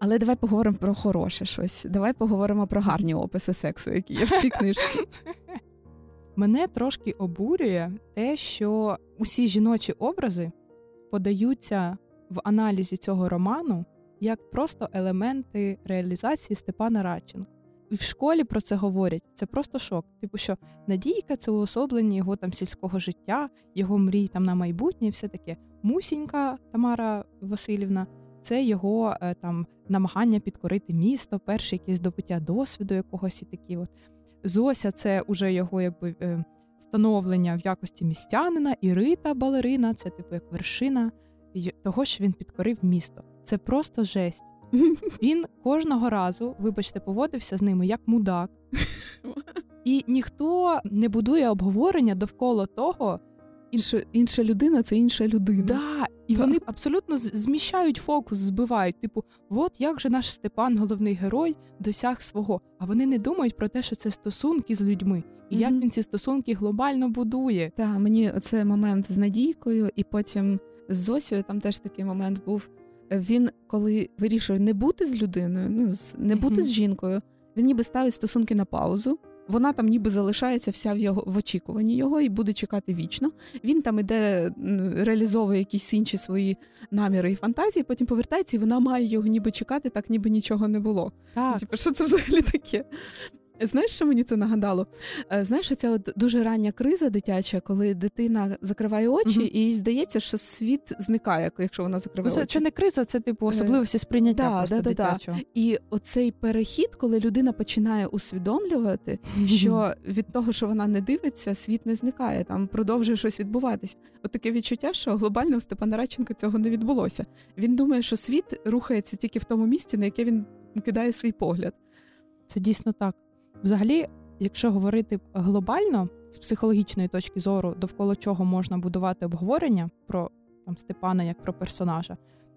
Але давай поговоримо про хороше щось. Давай поговоримо про гарні описи сексу, які є в цій книжці. Мене трошки обурює те, що усі жіночі образи подаються в аналізі цього роману як просто елементи реалізації Степана Радченка. І в школі про це говорять. Це просто шок. Типу, що Надійка це уособлення його там сільського життя, його мрій там на майбутнє, і все таке. Мусінька Тамара Васильівна це його е, там намагання підкорити місто, перше якесь здобуття досвіду якогось і такі. От Зося це уже його якби е, становлення в якості містянина, і Рита балерина це типу як вершина того, що він підкорив місто. Це просто жесть. Він кожного разу, вибачте, поводився з ними як мудак, і ніхто не будує обговорення довкола того. Інша інша людина це інша людина. Да, І так. вони абсолютно зміщають фокус, збивають. Типу, от як же наш Степан, головний герой, досяг свого. А вони не думають про те, що це стосунки з людьми, і mm-hmm. як він ці стосунки глобально будує. Так, мені оцей момент з Надійкою, і потім з Зосією там теж такий момент був. Він коли вирішує не бути з людиною, ну не бути mm-hmm. з жінкою, він ніби ставить стосунки на паузу. Вона там ніби залишається вся в його в очікуванні його і буде чекати вічно. Він там іде, реалізовує якісь інші свої наміри і фантазії, потім повертається, і вона має його ніби чекати, так ніби нічого не було. Так. Типу, що це взагалі таке? Знаєш, що мені це нагадало? Е, знаєш, це от дуже рання криза дитяча, коли дитина закриває очі, угу. і здається, що світ зникає, якщо вона закриває ну, це, очі. Це не криза, це типу е, особливості сприйняття да, просто да, дитячого. Да. І оцей перехід, коли людина починає усвідомлювати, що від того, що вона не дивиться, світ не зникає, там продовжує щось відбуватись. От таке відчуття, що глобально у Степана Радченка цього не відбулося. Він думає, що світ рухається тільки в тому місці, на яке він кидає свій погляд. Це дійсно так. Взагалі, якщо говорити глобально з психологічної точки зору, довкола чого можна будувати обговорення про там Степана як про персонажа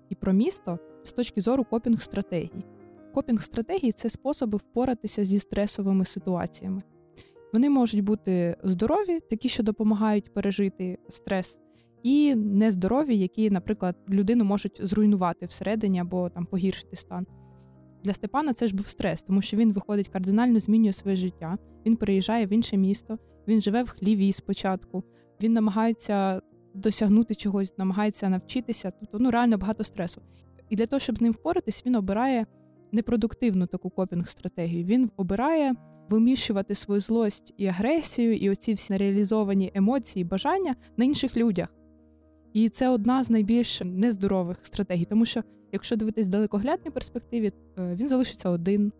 і про місто з точки зору копінг стратегій. Копінг стратегії це способи впоратися зі стресовими ситуаціями. Вони можуть бути здорові, такі, що допомагають пережити стрес, і нездорові, які, наприклад, людину можуть зруйнувати всередині або там погіршити стан. Для Степана це ж був стрес, тому що він виходить кардинально змінює своє життя. Він переїжджає в інше місто, він живе в хліві спочатку, він намагається досягнути чогось, намагається навчитися. Тобто ну реально багато стресу. І для того, щоб з ним впоратись, він обирає непродуктивну таку копінг-стратегію. Він обирає виміщувати свою злость і агресію, і оці всі нереалізовані емоції, бажання на інших людях. І це одна з найбільш нездорових стратегій, тому що Якщо дивитись в далекоглядній перспективі, е, він залишиться один.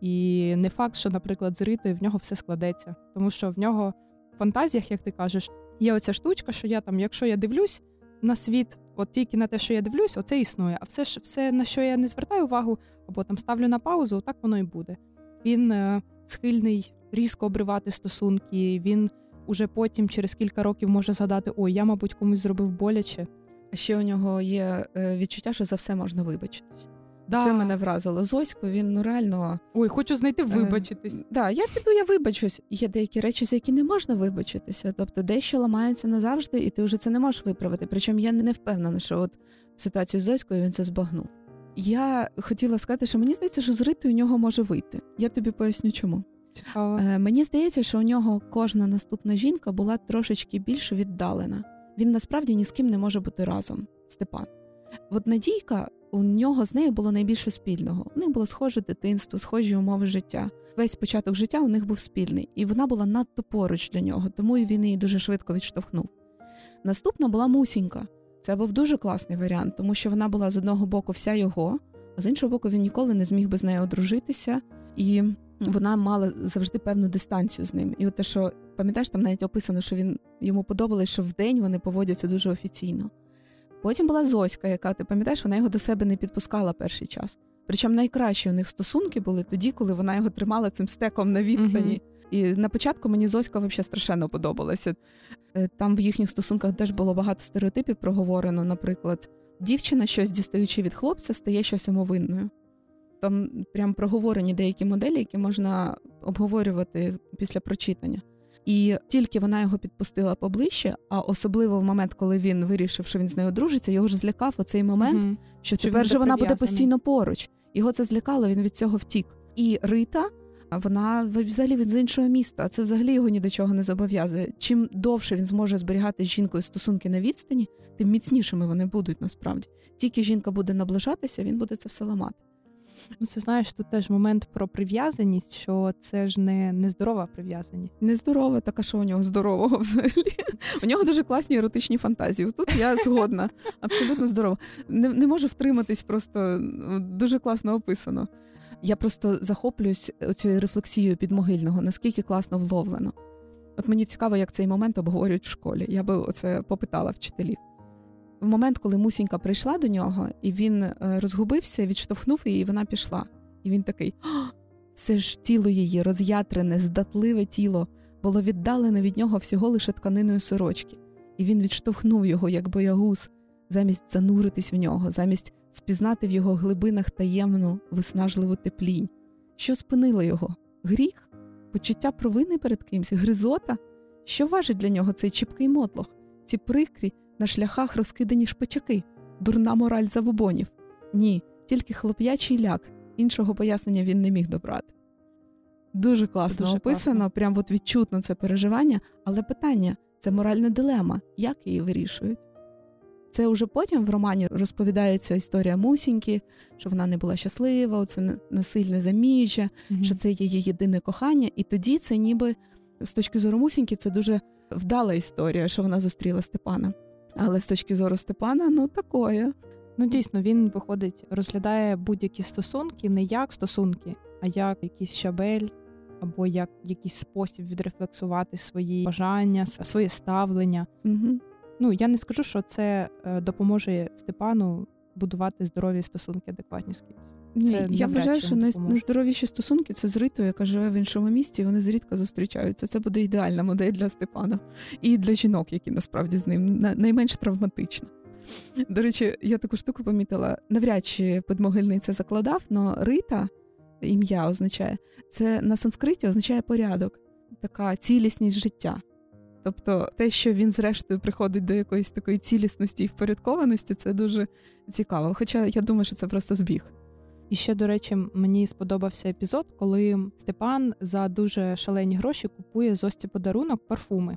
І не факт, що, наприклад, з Ритою в нього все складеться, тому що в нього в фантазіях, як ти кажеш, є оця штучка, що я там, якщо я дивлюсь на світ, от тільки на те, що я дивлюсь, оце існує. А все, все, на що я не звертаю увагу, або там ставлю на паузу, так воно і буде. Він е, схильний різко обривати стосунки. Він уже потім, через кілька років, може згадати: ой, я, мабуть, комусь зробив боляче. Ще у нього є е, відчуття, що за все можна вибачитись. Да. Це мене вразило. Зоську він ну реально. Ой, хочу знайти е, вибачитись. Е, да, я піду, я вибачусь. Є деякі речі, за які не можна вибачитися. Тобто дещо ламається назавжди, і ти вже це не можеш виправити. Причому я не впевнена, що от ситуацію з Зоською він це збагнув. Я хотіла сказати, що мені здається, що з Ритою у нього може вийти. Я тобі поясню, чому. Е, Мені здається, що у нього кожна наступна жінка була трошечки більш віддалена він насправді ні з ким не може бути разом. Степан. От Надійка, у нього з нею було найбільше спільного. У них було схоже дитинство, схожі умови життя. Весь початок життя у них був спільний, і вона була надто поруч для нього, тому і він її дуже швидко відштовхнув. Наступна була Мусінька. Це був дуже класний варіант, тому що вона була з одного боку вся його, а з іншого боку, він ніколи не зміг без неї одружитися, і вона мала завжди певну дистанцію з ним. І от те, що пам'ятаєш, там навіть описано, що він йому подобалось, що вдень вони поводяться дуже офіційно. Потім була Зоська, яка ти пам'ятаєш, вона його до себе не підпускала перший час. Причому найкращі у них стосунки були тоді, коли вона його тримала цим стеком на відстані. Mm-hmm. І на початку мені Зоська взагалі страшенно подобалася. Е, там в їхніх стосунках теж було багато стереотипів проговорено. Наприклад, дівчина, щось дістаючи від хлопця, стає щось винною. Там прям проговорені деякі моделі, які можна обговорювати після прочитання. І тільки вона його підпустила поближче, а особливо в момент, коли він вирішив, що він з нею одружиться, його ж злякав оцей момент, mm що тепер же вона буде постійно поруч. Його це злякало, він від цього втік. І Рита, вона взагалі від з іншого міста, це взагалі його ні до чого не зобов'язує. Чим довше він зможе зберігати з жінкою стосунки на відстані, тим міцнішими вони будуть насправді. Тільки жінка буде наближатися, він буде це все ламати. Ну, це знаєш, тут теж момент про прив'язаність, що це ж не нездорова прив'язаність. Нездорова, така що у нього здорового взагалі. У нього дуже класні еротичні фантазії. Тут я згодна, абсолютно здорова. Не не можу втриматись, просто дуже класно описано. Я просто захоплююсь цією рефлексією підмогильного, наскільки класно вловлено. От мені цікаво, як цей момент обговорюють в школі. Я би оце попитала вчителів в момент, коли Мусінька прийшла до нього, і він е, розгубився, відштовхнув її, і вона пішла. І він такий: все ж тіло її, роз'ятрене, здатливе тіло, було віддалене від нього всього лише тканиною сорочки, і він відштовхнув його, як боягуз, замість зануритись в нього, замість спізнати в його глибинах таємну, виснажливу теплінь. Що спинило його? Гріх? Почуття провини перед кимсь, гризота? Що важить для нього цей чіпкий мотлох, ці прикрі, на шляхах розкидані шпачаки, дурна мораль забобонів. Ні, тільки хлоп'ячий ляк, іншого пояснення він не міг добрати. Дуже класно це дуже описано, класно. прям от відчутно це переживання, але питання це моральна дилема, як її вирішують. Це вже потім в романі розповідається історія Мусіньки, що вона не була щаслива, це насильне заміжжя, mm що це її єдине кохання, і тоді це ніби з точки зору Мусіньки це дуже вдала історія, що вона зустріла Степана. Але з точки зору Степана, ну такое. Ну дійсно, він виходить, розглядає будь-які стосунки не як стосунки, а як якийсь щабель, або як якийсь спосіб відрефлексувати свої бажання, своє ставлення. Угу. Ну я не скажу, що це е, допоможе Степану будувати здорові стосунки, адекватні з кимось. Ні, я вважаю, що найздоровіші стосунки це з Ритою, яка живе в іншому місті, і вони зрідка зустрічаються. Це буде ідеальна модель для Степана і для жінок, які насправді з ним найменш травматична. До речі, я таку штуку помітила. Навряд чи подмогильний це закладав, але Рита ім'я означає це на санскриті означає порядок, така цілісність життя. Тобто те, що він, зрештою, приходить до якоїсь такої цілісності і впорядкованості, це дуже цікаво. Хоча я думаю, що це просто збіг. І ще, до речі, мені сподобався епізод, коли Степан за дуже шалені гроші купує Зості подарунок парфуми.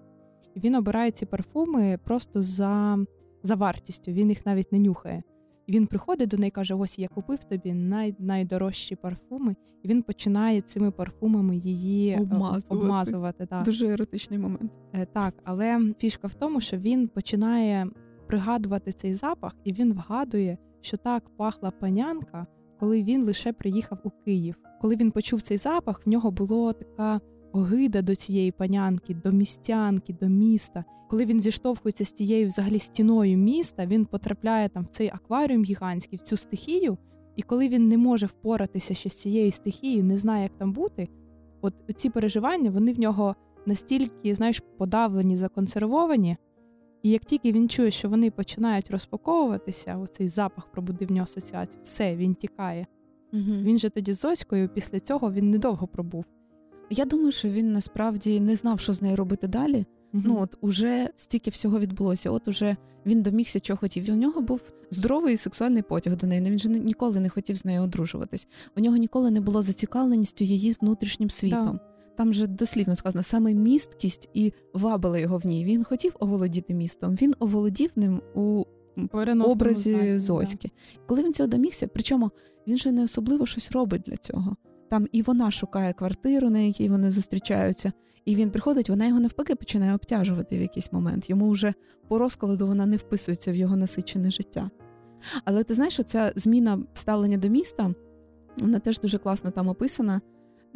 І він обирає ці парфуми просто за за вартістю, він їх навіть не нюхає. І він приходить до неї і каже: Ось я купив тобі най, найдорожчі парфуми, і він починає цими парфумами її е, обмазувати. обмазувати так. Дуже еротичний момент. Е, так, але фішка в тому, що він починає пригадувати цей запах, і він вгадує, що так пахла панянка коли він лише приїхав у Київ. Коли він почув цей запах, в нього була така огида до цієї панянки, до містянки, до міста. Коли він зіштовхується з тією взагалі стіною міста, він потрапляє там в цей акваріум гігантський, в цю стихію. І коли він не може впоратися ще з цією стихією, не знає, як там бути, от ці переживання вони в нього настільки, знаєш, подавлені, законсервовані, і як тільки він чує, що вони починають розпаковуватися, оцей запах пробудив в нього асоціацію, все, він тікає. Угу. Він же тоді з Зоською, після цього він недовго пробув. Я думаю, що він насправді не знав, що з нею робити далі. Угу. Ну от уже стільки всього відбулося. От уже він домігся, чого хотів. І у нього був здоровий сексуальний потяг до неї. Ну, він же ніколи не хотів з нею одружуватись. У нього ніколи не було зацікавленістю її внутрішнім світом. Да. Там же дослівно сказано саме місткість і вабила його в ній. Він хотів оволодіти містом. Він оволодів ним у образі знаці, Зоськи. Да. Коли він цього домігся, причому він же не особливо щось робить для цього. Там і вона шукає квартиру, на якій вони зустрічаються, і він приходить, вона його навпаки починає обтяжувати в якийсь момент. Йому вже по розкладу вона не вписується в його насичене життя. Але ти знаєш, що ця зміна ставлення до міста, вона теж дуже класно там описана.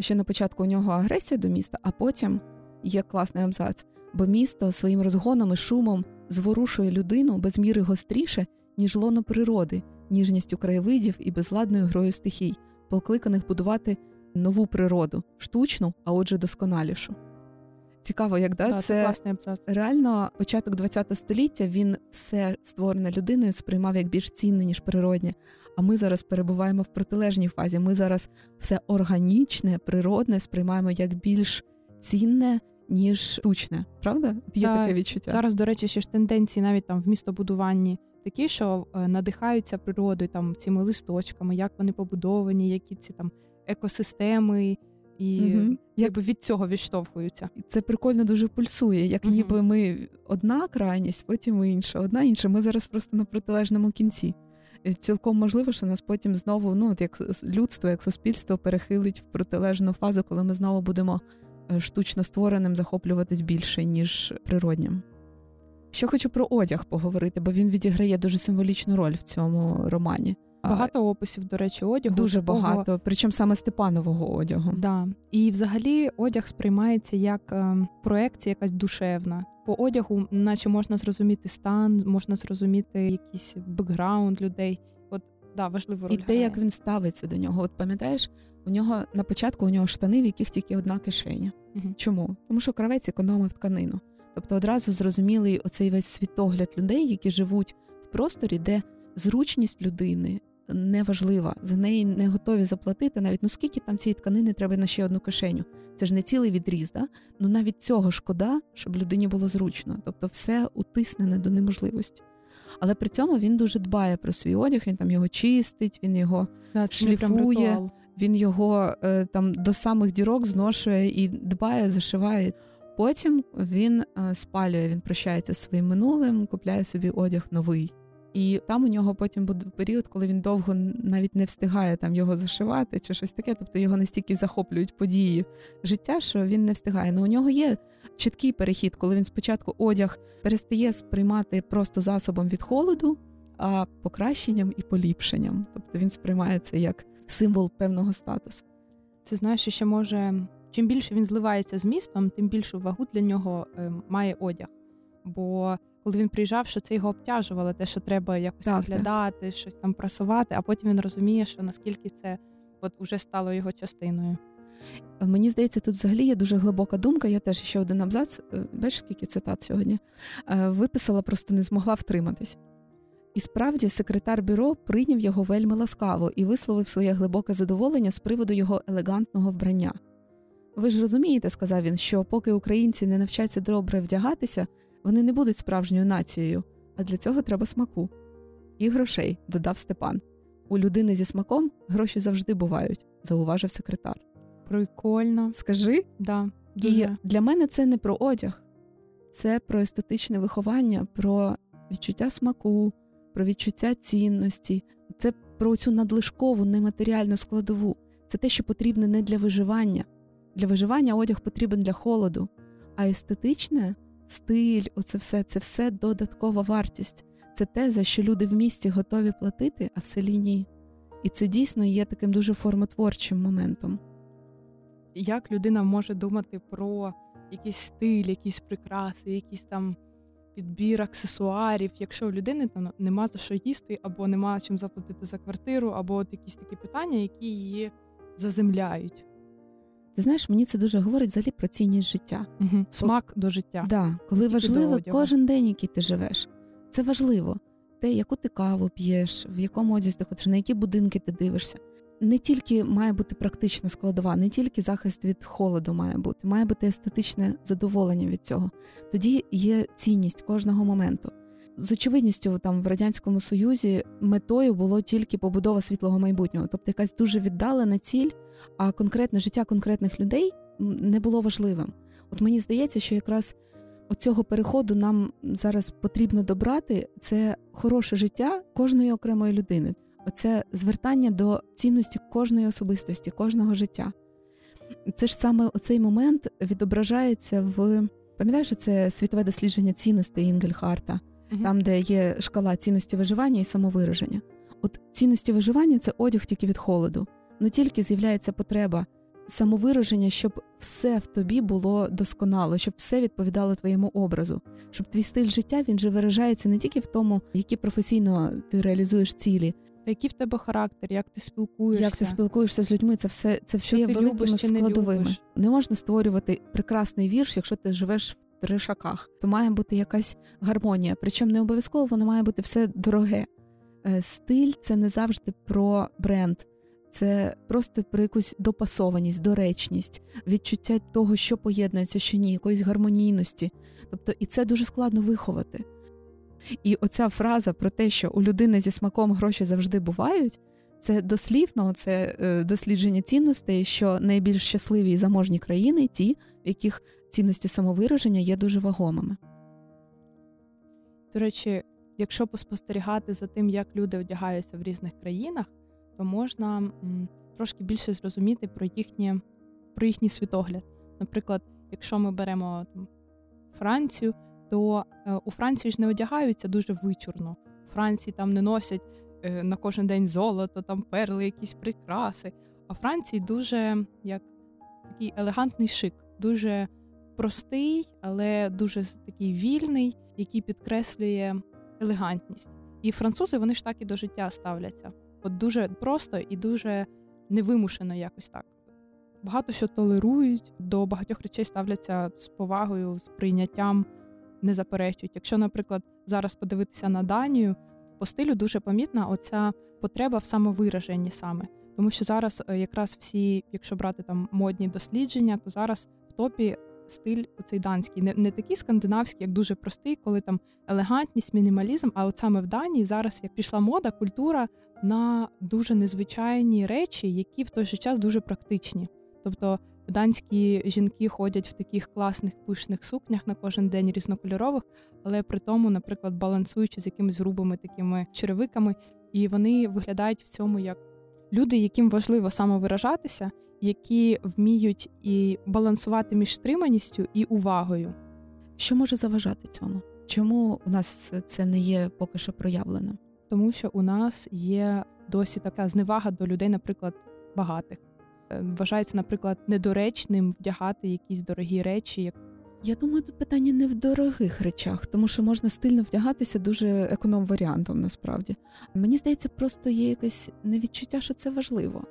Що на початку у нього агресія до міста, а потім є класний абзац, бо місто своїм розгоном і шумом зворушує людину без міри гостріше, ніж лоно природи, ніжністю краєвидів і безладною грою стихій, покликаних будувати нову природу, штучну, а отже, досконалішу. Цікаво, як да, да, це класний абзац. реально початок ХХ століття він все створене людиною сприймав як більш цінне, ніж природнє. А ми зараз перебуваємо в протилежній фазі. Ми зараз все органічне, природне сприймаємо як більш цінне, ніж штучне. Правда? Є да, таке відчуття. Зараз, до речі, ще ж тенденції навіть там в містобудуванні такі, що е, надихаються природою, там цими листочками, як вони побудовані, які ці там екосистеми. І угу. якби від цього відштовхуються. Це прикольно дуже пульсує, як угу. ніби ми одна крайність, потім інша, одна інша. Ми зараз просто на протилежному кінці. Цілком можливо, що нас потім знову, ну от як людство, як суспільство перехилить в протилежну фазу, коли ми знову будемо е, штучно створеним захоплюватись більше, ніж природнім. Ще хочу про одяг поговорити, бо він відіграє дуже символічну роль в цьому романі. Багато описів, до речі, одягу. Дуже такого... багато, причому саме Степанового одягу. Да. І взагалі одяг сприймається як е, проекція якась душевна. По одягу, наче можна зрозуміти стан, можна зрозуміти якийсь бекграунд людей. От да, важливо роль І те, як він ставиться до нього. От пам'ятаєш, у нього на початку у нього штани, в яких тільки одна кишеня. Угу. Чому? Тому що кравець економив тканину. Тобто одразу зрозумілий оцей весь світогляд людей, які живуть в просторі, де зручність людини неважлива. За неї не готові заплатити навіть ну скільки там цієї тканини треба на ще одну кишеню. Це ж не цілий відріз, да? ну навіть цього шкода, щоб людині було зручно. Тобто, все утиснене до неможливості. Але при цьому він дуже дбає про свій одяг, він там його чистить, він його да, шліфує, він його е, там до самих дірок зношує і дбає, зашиває. Потім він е, спалює, він прощається з своїм минулим, купляє собі одяг новий. І там у нього потім буде період, коли він довго навіть не встигає там його зашивати чи щось таке. Тобто його настільки захоплюють події життя, що він не встигає. Ну у нього є чіткий перехід, коли він спочатку одяг перестає сприймати просто засобом від холоду, а покращенням і поліпшенням. Тобто він сприймається як символ певного статусу. Це знаєш, ще може чим більше він зливається з містом, тим більшу вагу для нього е, має одяг. Бо коли він приїжджав, що це його обтяжувало, те, що треба якось так, виглядати, так. щось там прасувати, а потім він розуміє, що наскільки це от уже стало його частиною. Мені здається, тут взагалі є дуже глибока думка. Я теж ще один абзац, е, бачиш, скільки цитат сьогодні, е, виписала, просто не змогла втриматись. І справді секретар бюро прийняв його вельми ласкаво і висловив своє глибоке задоволення з приводу його елегантного вбрання. Ви ж розумієте, сказав він, що поки українці не навчаться добре вдягатися, вони не будуть справжньою нацією, а для цього треба смаку. І грошей, додав Степан. У людини зі смаком гроші завжди бувають, зауважив секретар. Прикольно. Скажи? Да, дуже. І для мене це не про одяг, це про естетичне виховання, про відчуття смаку, про відчуття цінності, це про цю надлишкову нематеріальну складову. Це те, що потрібне не для виживання. Для виживання одяг потрібен для холоду, а естетичне стиль, оце все це все додаткова вартість. Це те, за що люди в місті готові платити, а в селі ні. І це дійсно є таким дуже формотворчим моментом. Як людина може думати про якийсь стиль, якісь прикраси, якийсь там підбір аксесуарів, якщо у людини там нема за що їсти, або нема чим заплатити за квартиру, або от якісь такі питання, які її заземляють. Ти знаєш, мені це дуже говорить взагалі про цінність життя. Угу. Смак до життя. Да, Коли Тільки важливо кожен день, який ти живеш. Це важливо. Те, яку ти каву п'єш, в якому одязі ти ходиш, на які будинки ти дивишся. Не тільки має бути практична складова, не тільки захист від холоду має бути, має бути естетичне задоволення від цього. Тоді є цінність кожного моменту з очевидністю там в радянському союзі метою було тільки побудова світлого майбутнього, тобто якась дуже віддалена ціль, а конкретне життя конкретних людей не було важливим. От мені здається, що якраз оцього переходу нам зараз потрібно добрати це хороше життя кожної окремої людини. Оце звертання до цінності кожної особистості, кожного життя. Це ж саме оцей момент відображається в пам'ятаєш, це світове дослідження цінностей Інгельхарта там, де є шкала цінності виживання і самовираження. От цінності виживання це одяг тільки від холоду. Ну тільки з'являється потреба самовираження, щоб все в тобі було досконало, щоб все відповідало твоєму образу, щоб твій стиль життя він же виражається не тільки в тому, які професійно ти реалізуєш цілі. Та який в тебе характер, як ти спілкуєшся? Як ти спілкуєшся з людьми? Це все це все є великими складовими. Не, не можна створювати прекрасний вірш, якщо ти живеш в тришаках. То має бути якась гармонія. Причому не обов'язково воно має бути все дороге. Е, стиль це не завжди про бренд, це просто про якусь допасованість, доречність, відчуття того, що поєднується, що ні, якоїсь гармонійності. Тобто, і це дуже складно виховати. І оця фраза про те, що у людини зі смаком гроші завжди бувають, це дослівно, це е, дослідження цінностей, що найбільш щасливі і заможні країни ті, в яких цінності самовираження є дуже вагомими. До речі, якщо поспостерігати за тим, як люди одягаються в різних країнах, то можна трошки більше зрозуміти про їхнє, про їхній світогляд. Наприклад, якщо ми беремо там, Францію, то е, у Франції ж не одягаються дуже вичурно. У Франції там не носять на кожен день золото, там перли, якісь прикраси. А Франції дуже як такий елегантний шик, дуже простий, але дуже такий вільний, який підкреслює елегантність. І французи вони ж так і до життя ставляться. От дуже просто і дуже невимушено якось так. Багато що толерують, до багатьох речей ставляться з повагою, з прийняттям, не заперечують. Якщо, наприклад, зараз подивитися на Данію, по стилю дуже помітна оця потреба в самовираженні саме. Тому що зараз е, якраз всі, якщо брати там модні дослідження, то зараз в топі стиль оцей данський, не не такий скандинавський, як дуже простий, коли там елегантність, мінімалізм. А от саме в Данії зараз як пішла мода, культура на дуже незвичайні речі, які в той же час дуже практичні. Тобто данські жінки ходять в таких класних пишних сукнях на кожен день різнокольорових, але при тому, наприклад, балансуючи з якимись грубими такими черевиками, і вони виглядають в цьому як люди, яким важливо самовиражатися, які вміють і балансувати між стриманістю і увагою. Що може заважати цьому? Чому у нас це не є поки що проявлено? Тому що у нас є досі така зневага до людей, наприклад, багатих. Е, вважається, наприклад, недоречним вдягати якісь дорогі речі. Як Я думаю, тут питання не в дорогих речах, тому що можна стильно вдягатися дуже економ варіантом. Насправді мені здається, просто є якесь невідчуття, що це важливо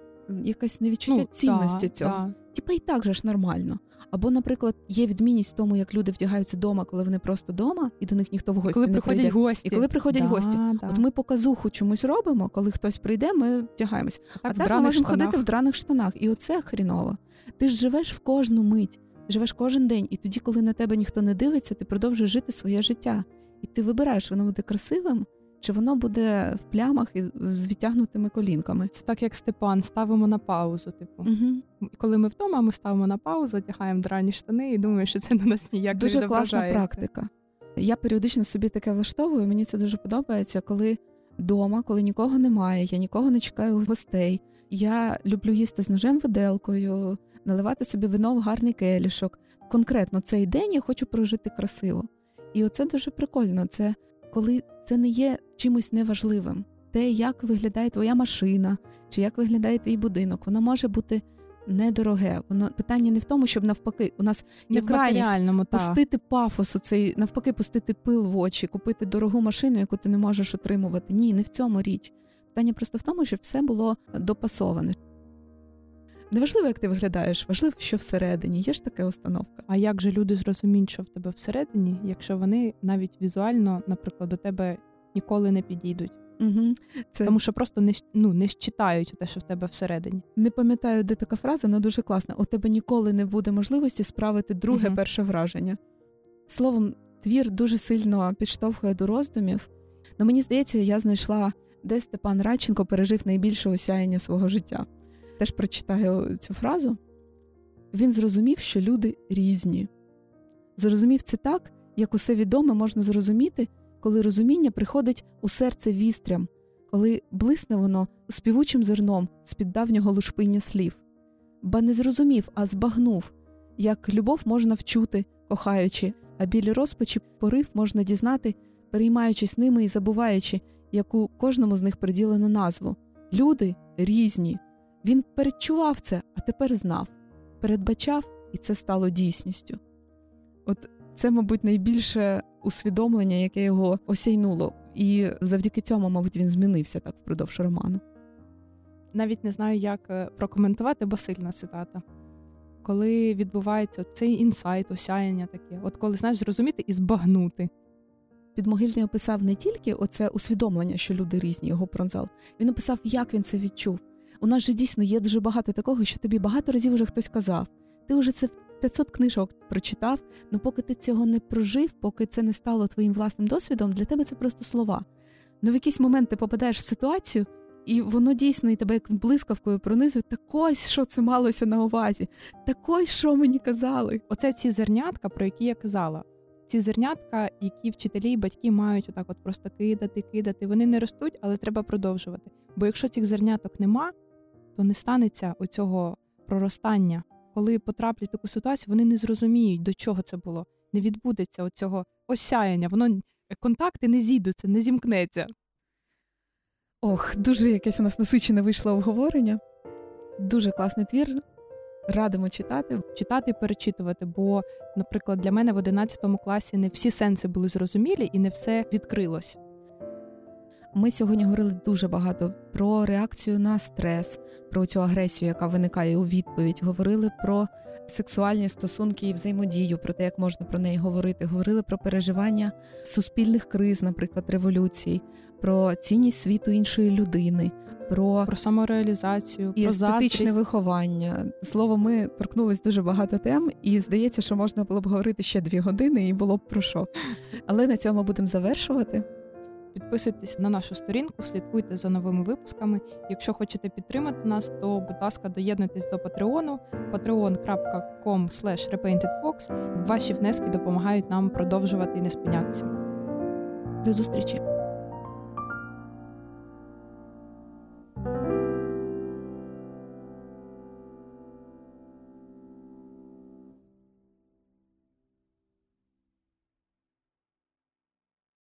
якась невідчуття ну, цінності та, цього. Та. Типа і так же ж нормально. Або, наприклад, є відмінність в тому, як люди вдягаються вдома, коли вони просто вдома, і до них ніхто в гості коли не приходять прийде. гості. І коли приходять да, гості. Да. От ми показуху чомусь робимо, коли хтось прийде, ми вдягаємось. А так, а так ми можемо ходити в драних штанах. І оце хріново. Ти ж живеш в кожну мить, живеш кожен день, і тоді, коли на тебе ніхто не дивиться, ти продовжуєш жити своє життя. І ти вибираєш, воно буде красивим чи воно буде в плямах і з відтягнутими колінками? Це так, як Степан, ставимо на паузу. Типу, угу. коли ми вдома, ми ставимо на паузу, одягаємо драні штани і думаємо, що це на нас ніяк дуже не класна практика. Я періодично собі таке влаштовую. Мені це дуже подобається, коли вдома, коли нікого немає, я нікого не чекаю гостей. Я люблю їсти з ножем виделкою, наливати собі вино в гарний келішок. Конкретно цей день я хочу прожити красиво. І оце дуже прикольно. Це коли це не є чимось неважливим. Те, як виглядає твоя машина, чи як виглядає твій будинок, воно може бути недороге. Воно питання не в тому, щоб навпаки, у нас є крайність пустити пафос, цей навпаки, пустити пил в очі, купити дорогу машину, яку ти не можеш отримувати. Ні, не в цьому річ. Питання просто в тому, щоб все було допасоване. Неважливо, як ти виглядаєш, важливо, що всередині. Є ж така установка. А як же люди зрозуміють, що в тебе всередині, якщо вони навіть візуально, наприклад, до тебе ніколи не підійдуть? Угу. Це... Тому що просто не ну, не считають те, що в тебе всередині. Не пам'ятаю, де така фраза, але дуже класна. У тебе ніколи не буде можливості справити друге угу. перше враження. Словом, твір дуже сильно підштовхує до роздумів. Ну мені здається, я знайшла, де Степан Радченко пережив найбільше осяяння свого життя теж прочитаю цю фразу. Він зрозумів, що люди різні. Зрозумів це так, як усе відоме можна зрозуміти, коли розуміння приходить у серце вістрям, коли блисне воно співучим зерном з під давнього лушпиння слів. Ба не зрозумів, а збагнув, як любов можна вчути, кохаючи, а білі розпачі порив можна дізнати, переймаючись ними і забуваючи, яку кожному з них приділено назву. Люди різні. Він передчував це, а тепер знав, передбачав, і це стало дійсністю. От це, мабуть, найбільше усвідомлення, яке його осяйнуло. І завдяки цьому, мабуть, він змінився так впродовж роману. Навіть не знаю, як е, прокоментувати, бо сильна цитата. Коли відбувається цей інсайт, осяяння таке, от коли знаєш зрозуміти і збагнути. Підмогильний описав не тільки оце усвідомлення, що люди різні, його пронзал. Він описав, як він це відчув. У нас же дійсно є дуже багато такого, що тобі багато разів вже хтось казав. Ти вже це 500 книжок прочитав, але поки ти цього не прожив, поки це не стало твоїм власним досвідом, для тебе це просто слова. Ну в якийсь момент ти попадаєш в ситуацію, і воно дійсно і тебе як блискавкою пронизує. Так ось що це малося на увазі, так ось що мені казали. Оце ці зернятка, про які я казала. Ці зернятка, які вчителі і батьки мають отак, от просто кидати, кидати. Вони не ростуть, але треба продовжувати. Бо якщо цих зерняток нема, то не станеться оцього проростання. Коли потраплять в таку ситуацію, вони не зрозуміють, до чого це було. Не відбудеться оцього осяяння. Воно контакти не зійдуться, не зімкнеться. Ох, дуже якесь у нас насичене вийшло обговорення. Дуже класний твір. Радимо читати. Читати і перечитувати, бо, наприклад, для мене в 11 класі не всі сенси були зрозумілі і не все відкрилось. Ми сьогодні говорили дуже багато про реакцію на стрес, про цю агресію, яка виникає у відповідь. Говорили про сексуальні стосунки і взаємодію, про те, як можна про неї говорити. Говорили про переживання суспільних криз, наприклад, революцій, про цінність світу іншої людини. Про про самореалізацію, і про естетичне заздрість. виховання. Слово, ми торкнулись дуже багато тем, і здається, що можна було б говорити ще дві години, і було б про що. Але на цьому будемо завершувати. Підписуйтесь на нашу сторінку, слідкуйте за новими випусками. Якщо хочете підтримати нас, то будь ласка, доєднуйтесь до Патреону patreon.com. Ваші внески допомагають нам продовжувати і не спинятися. До зустрічі!